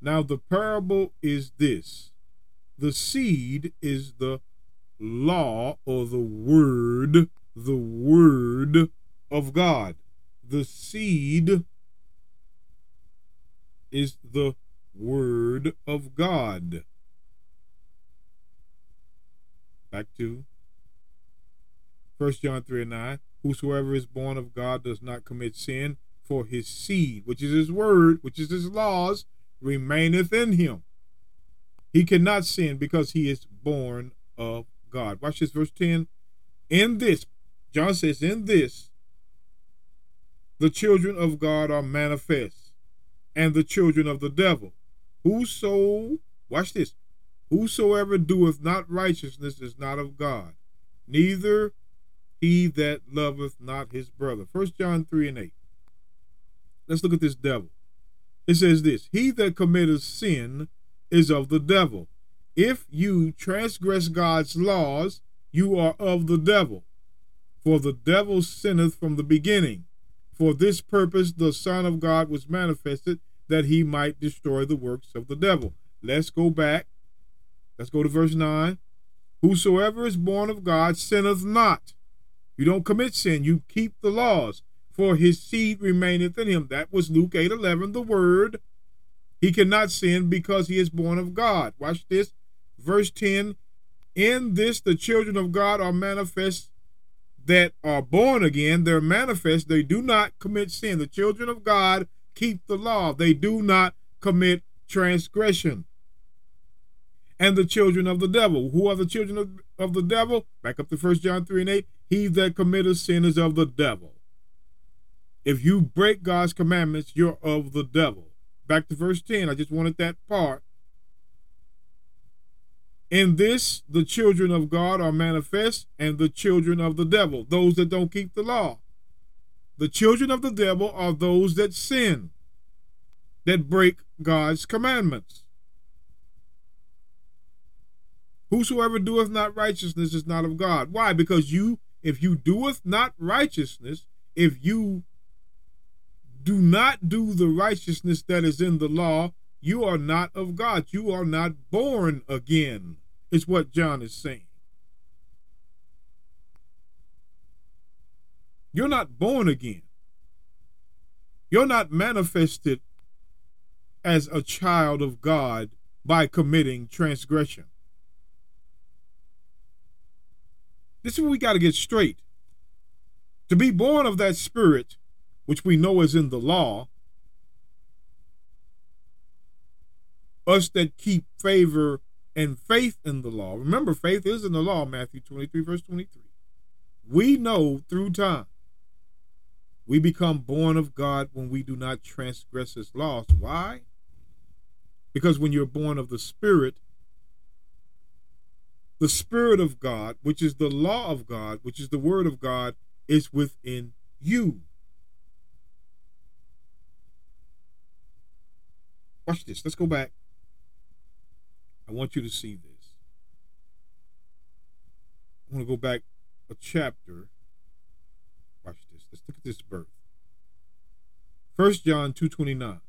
Now, the parable is this the seed is the law or the word, the word of God. The seed is the word of God. Back to 1 John 3 and 9. Whosoever is born of God does not commit sin, for his seed, which is his word, which is his laws, remaineth in him. He cannot sin because he is born of God. Watch this, verse 10. In this, John says, in this, the children of God are manifest, and the children of the devil. Whoso, watch this, whosoever doeth not righteousness is not of God, neither he that loveth not his brother. First John 3 and 8. Let's look at this devil. It says this He that committeth sin is of the devil. If you transgress God's laws, you are of the devil. For the devil sinneth from the beginning. For this purpose the Son of God was manifested, that he might destroy the works of the devil. Let's go back. Let's go to verse 9. Whosoever is born of God sinneth not you don't commit sin, you keep the laws, for his seed remaineth in him. That was Luke 8 11, the word. He cannot sin because he is born of God. Watch this. Verse 10 In this the children of God are manifest that are born again. They're manifest. They do not commit sin. The children of God keep the law, they do not commit transgression. And the children of the devil. Who are the children of, of the devil? Back up to 1 John 3 and 8 he that committeth sin is of the devil. If you break God's commandments, you're of the devil. Back to verse 10. I just wanted that part. In this, the children of God are manifest, and the children of the devil, those that don't keep the law. The children of the devil are those that sin, that break God's commandments. Whosoever doeth not righteousness is not of God. Why? Because you if you doeth not righteousness, if you do not do the righteousness that is in the law, you are not of God. You are not born again, is what John is saying. You're not born again. You're not manifested as a child of God by committing transgression. This is what we got to get straight. To be born of that spirit, which we know is in the law, us that keep favor and faith in the law. Remember, faith is in the law, Matthew 23, verse 23. We know through time we become born of God when we do not transgress his laws. Why? Because when you're born of the Spirit, the Spirit of God, which is the law of God, which is the Word of God, is within you. Watch this. Let's go back. I want you to see this. I want to go back a chapter. Watch this. Let's look at this birth. First John 2.29.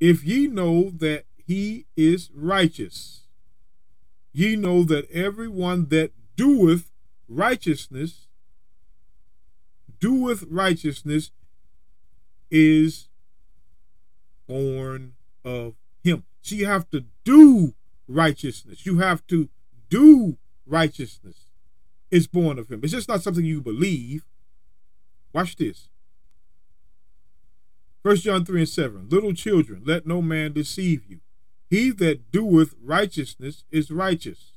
If ye know that he is righteous, ye know that everyone that doeth righteousness doeth righteousness is born of him. So you have to do righteousness. You have to do righteousness. It's born of him. It's just not something you believe. Watch this. First John 3 and 7. Little children, let no man deceive you. He that doeth righteousness is righteous,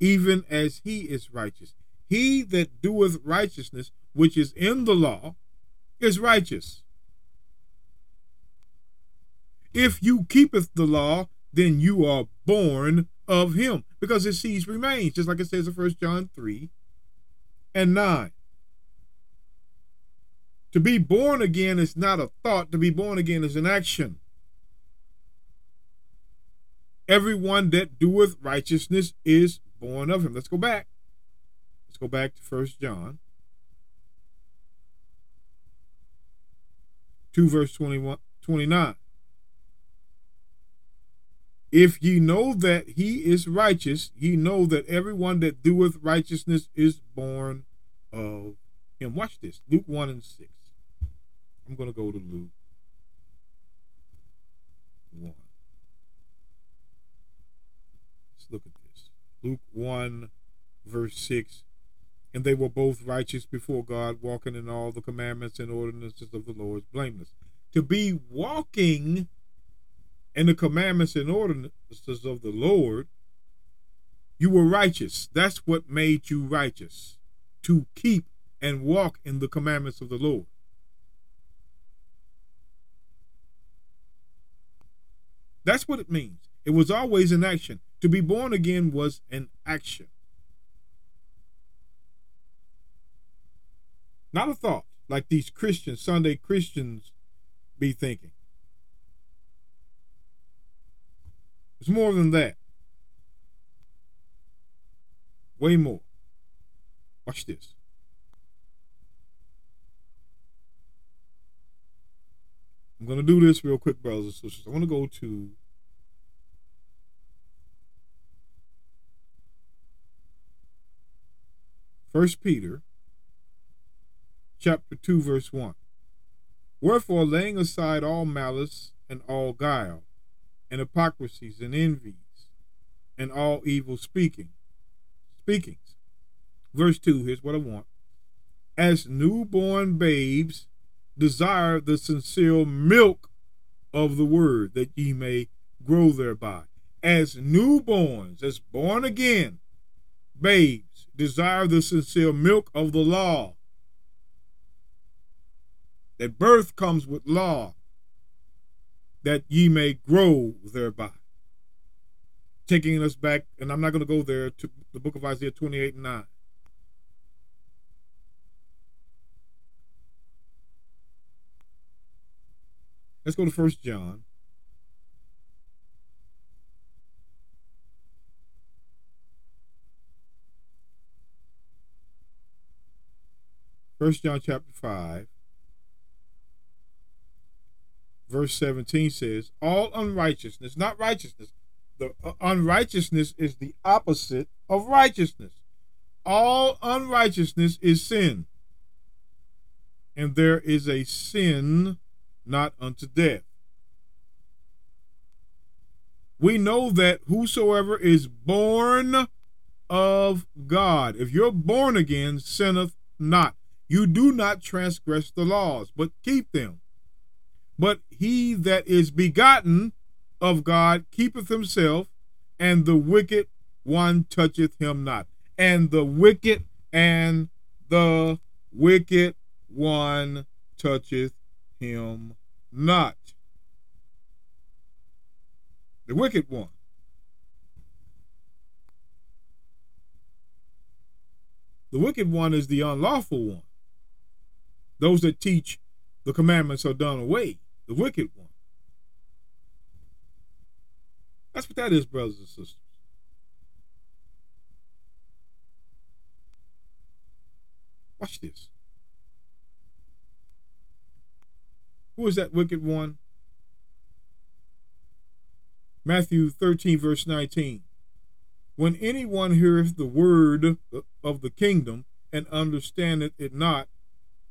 even as he is righteous. He that doeth righteousness, which is in the law, is righteous. If you keepeth the law, then you are born of him, because his seed remains, just like it says in First John 3 and 9. To be born again is not a thought, to be born again is an action. Everyone that doeth righteousness is born of him. Let's go back. Let's go back to First John 2, verse 21, 29. If ye know that he is righteous, ye know that everyone that doeth righteousness is born of him. Watch this. Luke 1 and 6. I'm going to go to Luke 1. Let's look at this. Luke 1, verse 6. And they were both righteous before God, walking in all the commandments and ordinances of the Lord, blameless. To be walking in the commandments and ordinances of the Lord, you were righteous. That's what made you righteous. To keep and walk in the commandments of the Lord. That's what it means. It was always an action. To be born again was an action, not a thought like these Christians, Sunday Christians, be thinking. It's more than that. Way more. Watch this. I'm going to do this real quick, brothers and sisters. I want to go to First Peter chapter 2 verse 1. Wherefore laying aside all malice and all guile and hypocrisies and envies and all evil speaking speakings. Verse 2, here's what I want. As newborn babes desire the sincere milk of the word that ye may grow thereby. As newborns, as born again babes desire the sincere milk of the law. That birth comes with law, that ye may grow thereby. Taking us back, and I'm not going to go there to the book of Isaiah 28 and 9. Let's go to First John First John chapter 5, verse 17 says, All unrighteousness, not righteousness. The uh, unrighteousness is the opposite of righteousness. All unrighteousness is sin. And there is a sin not unto death. We know that whosoever is born of God, if you're born again, sinneth not. You do not transgress the laws, but keep them. But he that is begotten of God keepeth himself, and the wicked one toucheth him not. And the wicked and the wicked one toucheth him not. The wicked one. The wicked one is the unlawful one. Those that teach the commandments are done away. The wicked one. That's what that is, brothers and sisters. Watch this. Who is that wicked one? Matthew 13, verse 19. When anyone heareth the word of the kingdom and understandeth it not,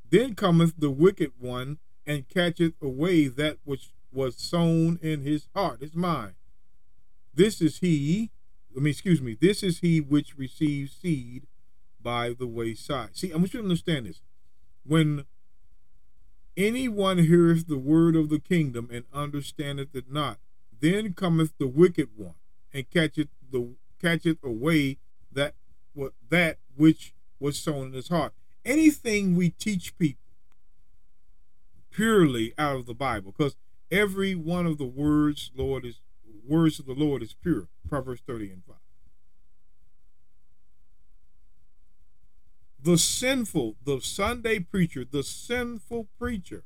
then cometh the wicked one and catcheth away that which was sown in his heart, his mind. This is he, I mean, excuse me, this is he which receives seed by the wayside. See, I want you to understand this. When anyone heareth the word of the kingdom and understandeth it not, then cometh the wicked one and catcheth the catcheth away that what that which was sown in his heart. Anything we teach people purely out of the Bible, because every one of the words, Lord, is words of the Lord is pure. Proverbs 30 and 5. The sinful, the Sunday preacher, the sinful preacher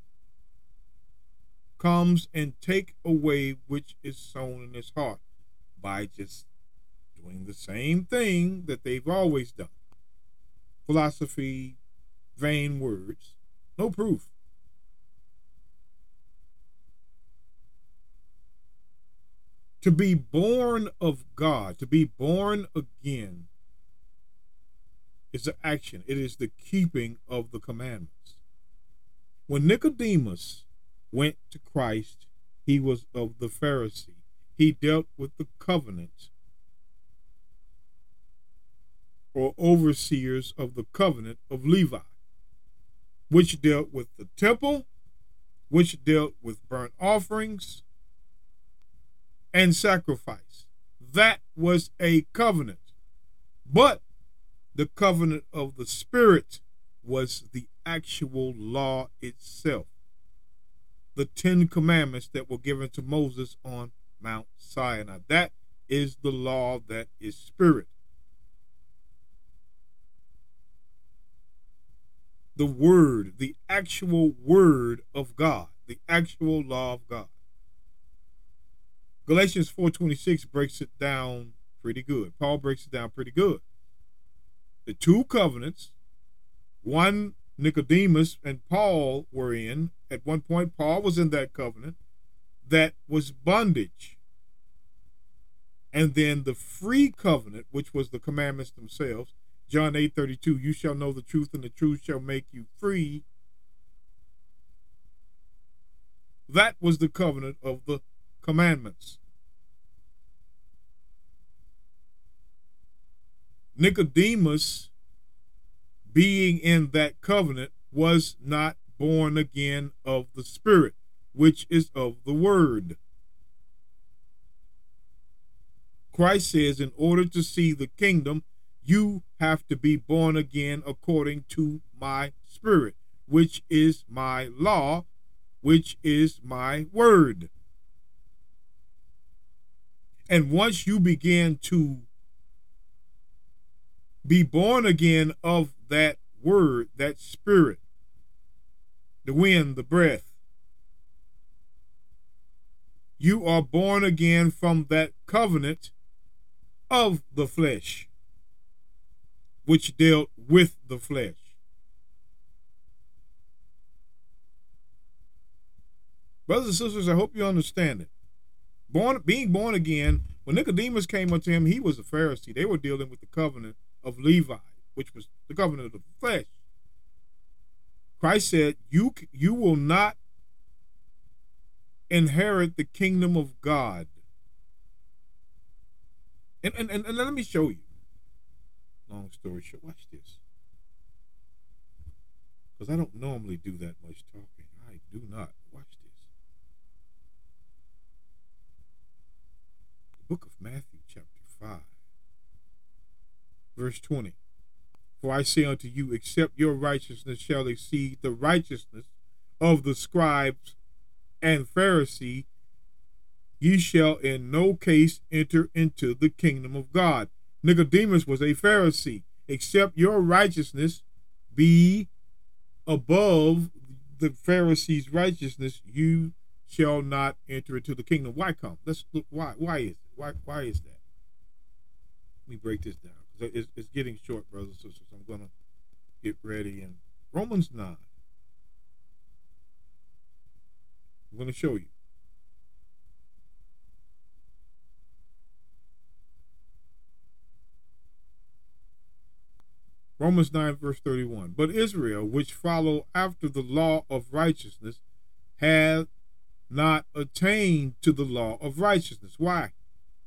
comes and take away which is sown in his heart by just doing the same thing that they've always done. Philosophy, vain words, no proof. To be born of God, to be born again, is the action. It is the keeping of the commandments. When Nicodemus went to Christ, he was of the Pharisee. He dealt with the covenant or overseers of the covenant of Levi, which dealt with the temple, which dealt with burnt offerings, and sacrifice. That was a covenant. But the covenant of the Spirit was the actual law itself. The Ten Commandments that were given to Moses on Mount Sinai. That is the law that is spirit. The word, the actual word of God, the actual law of God. Galatians 4:26 breaks it down pretty good. Paul breaks it down pretty good. The two covenants, one Nicodemus and Paul were in. At one point, Paul was in that covenant that was bondage. And then the free covenant, which was the commandments themselves, John 8 32, you shall know the truth, and the truth shall make you free. That was the covenant of the commandments. Nicodemus, being in that covenant, was not born again of the Spirit, which is of the Word. Christ says, in order to see the kingdom, you have to be born again according to my Spirit, which is my law, which is my word. And once you begin to be born again of that word, that spirit, the wind, the breath, you are born again from that covenant of the flesh, which dealt with the flesh. Brothers and sisters, I hope you understand it. Born, being born again, when Nicodemus came unto him, he was a Pharisee. They were dealing with the covenant of Levi, which was the covenant of the flesh. Christ said, "You you will not inherit the kingdom of God." And and, and, and let me show you. Long story short, watch this. Because I don't normally do that much talking. I do not. Watch this. The book of Matthew, chapter 5 verse 20. For I say unto you, except your righteousness shall exceed the righteousness of the scribes and Pharisee, ye shall in no case enter into the kingdom of God. Nicodemus was a Pharisee. Except your righteousness be above the Pharisees' righteousness, you shall not enter into the kingdom. Why come? Let's look. Why? Why is it? Why? Why is that? Let me break this down. It's, it's getting short, brothers and sisters. I'm gonna get ready. And Romans nine. I'm gonna show you. Romans 9, verse 31. But Israel, which follow after the law of righteousness, hath not attained to the law of righteousness. Why?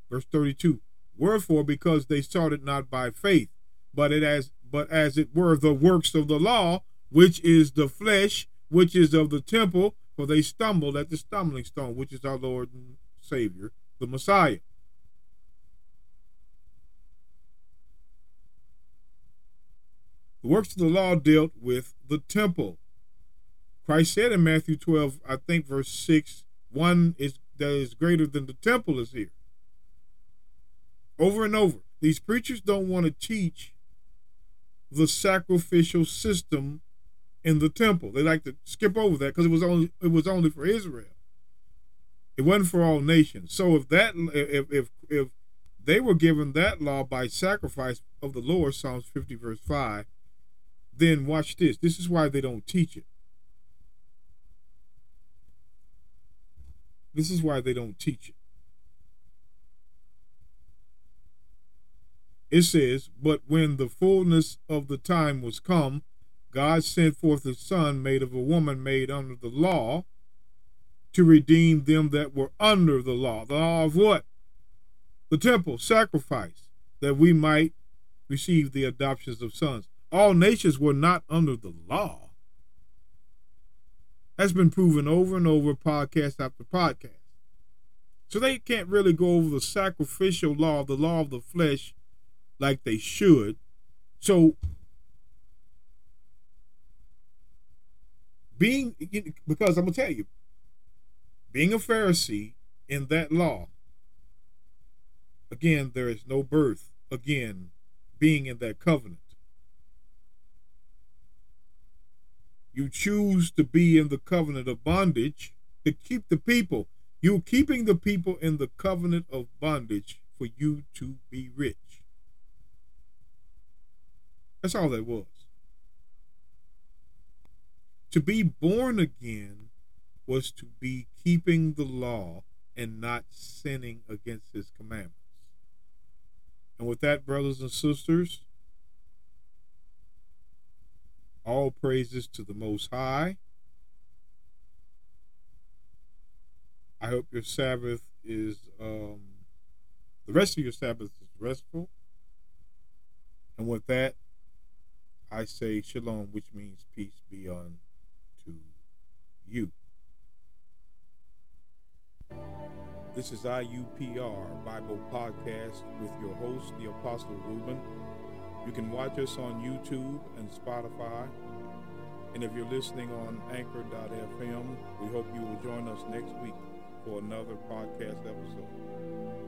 Verse 32. Wherefore, because they sought it not by faith, but it as but as it were the works of the law, which is the flesh, which is of the temple, for they stumbled at the stumbling stone, which is our Lord and Savior, the Messiah. The works of the law dealt with the temple. Christ said in Matthew 12, I think verse 6, one is that is greater than the temple is here. Over and over. These preachers don't want to teach the sacrificial system in the temple. They like to skip over that because it was only it was only for Israel. It wasn't for all nations. So if that if if if they were given that law by sacrifice of the Lord, Psalms 50 verse 5, then watch this. This is why they don't teach it. This is why they don't teach it. It says, But when the fullness of the time was come, God sent forth his Son, made of a woman made under the law, to redeem them that were under the law. The law of what? The temple, sacrifice, that we might receive the adoptions of sons all nations were not under the law. That's been proven over and over, podcast after podcast. So they can't really go over the sacrificial law, the law of the flesh, like they should. So being because I'm gonna tell you, being a Pharisee in that law, again, there is no birth. Again, being in that covenant. You choose to be in the covenant of bondage to keep the people. You're keeping the people in the covenant of bondage for you to be rich. That's all that was. To be born again was to be keeping the law and not sinning against his commandments. And with that, brothers and sisters, all praises to the Most High. I hope your Sabbath is, um, the rest of your Sabbath is restful. And with that, I say shalom, which means peace be on to you. This is IUPR Bible Podcast with your host, the Apostle Reuben. You can watch us on YouTube and Spotify. And if you're listening on anchor.fm, we hope you will join us next week for another podcast episode.